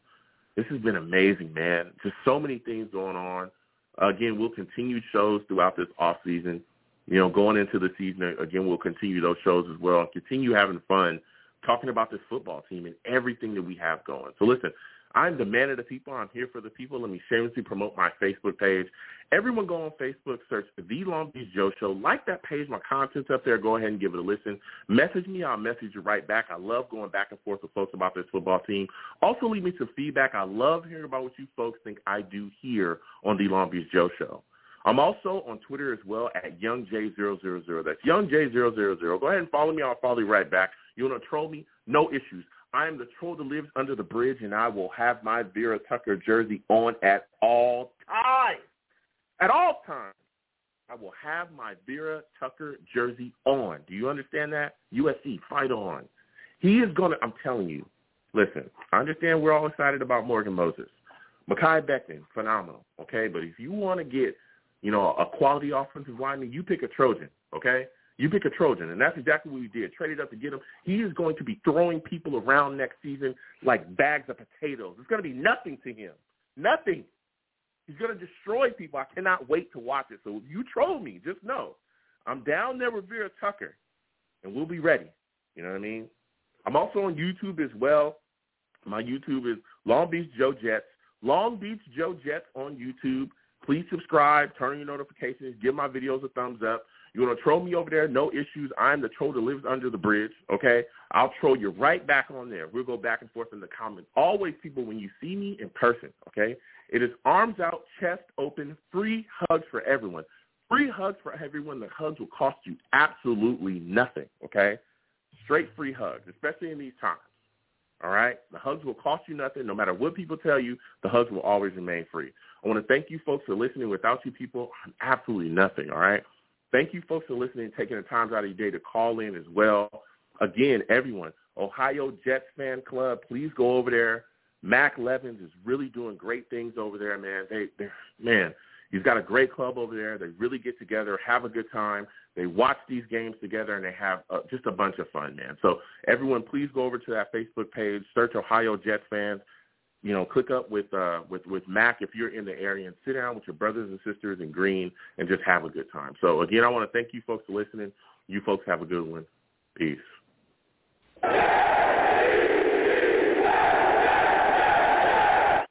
B: This has been amazing, man. Just so many things going on. Again, we'll continue shows throughout this off season. You know, going into the season, again, we'll continue those shows as well and continue having fun talking about this football team and everything that we have going. So listen, I'm the man of the people. I'm here for the people. Let me shamelessly promote my Facebook page. Everyone go on Facebook, search The Long Beach Joe Show. Like that page. My content's up there. Go ahead and give it a listen. Message me. I'll message you right back. I love going back and forth with folks about this football team. Also leave me some feedback. I love hearing about what you folks think I do here on The Long Beach Joe Show. I'm also on Twitter as well at YoungJ000. That's YoungJ000. Go ahead and follow me. I'll follow you right back. You want to troll me? No issues. I am the troll that lives under the bridge, and I will have my Vera Tucker jersey on at all times. At all times. I will have my Vera Tucker jersey on. Do you understand that? USC, fight on. He is going to, I'm telling you, listen, I understand we're all excited about Morgan Moses. Mekhi Becton, phenomenal, okay? But if you want to get, you know, a quality offensive lineman, you pick a Trojan, okay? You pick a Trojan, and that's exactly what we did. Traded up to get him. He is going to be throwing people around next season like bags of potatoes. It's going to be nothing to him. Nothing. He's going to destroy people. I cannot wait to watch it. So if you troll me, just know I'm down there with Vera Tucker, and we'll be ready. You know what I mean? I'm also on YouTube as well. My YouTube is Long Beach Joe Jets. Long Beach Joe Jets on YouTube. Please subscribe, turn on your notifications, give my videos a thumbs up. You want to troll me over there? No issues. I'm the troll that lives under the bridge, okay? I'll troll you right back on there. We'll go back and forth in the comments. Always, people, when you see me in person, okay, it is arms out, chest open, free hugs for everyone. Free hugs for everyone. The hugs will cost you absolutely nothing, okay? Straight free hugs, especially in these times. All right? The hugs will cost you nothing. No matter what people tell you, the hugs will always remain free. I want to thank you folks for listening. Without you people, I'm absolutely nothing, all right? Thank you folks for listening and taking the time out of your day to call in as well. Again, everyone, Ohio Jets fan club, please go over there. Mac Levins is really doing great things over there, man. They, they, man, he's got a great club over there. They really get together, have a good time. They watch these games together, and they have uh, just a bunch of fun, man. So everyone, please go over to that Facebook page, search Ohio Jets fans. You know, click up with uh, with with Mac if you're in the area, and sit down with your brothers and sisters in green, and just have a good time. So again, I want to thank you folks for listening. You folks have a good one. Peace.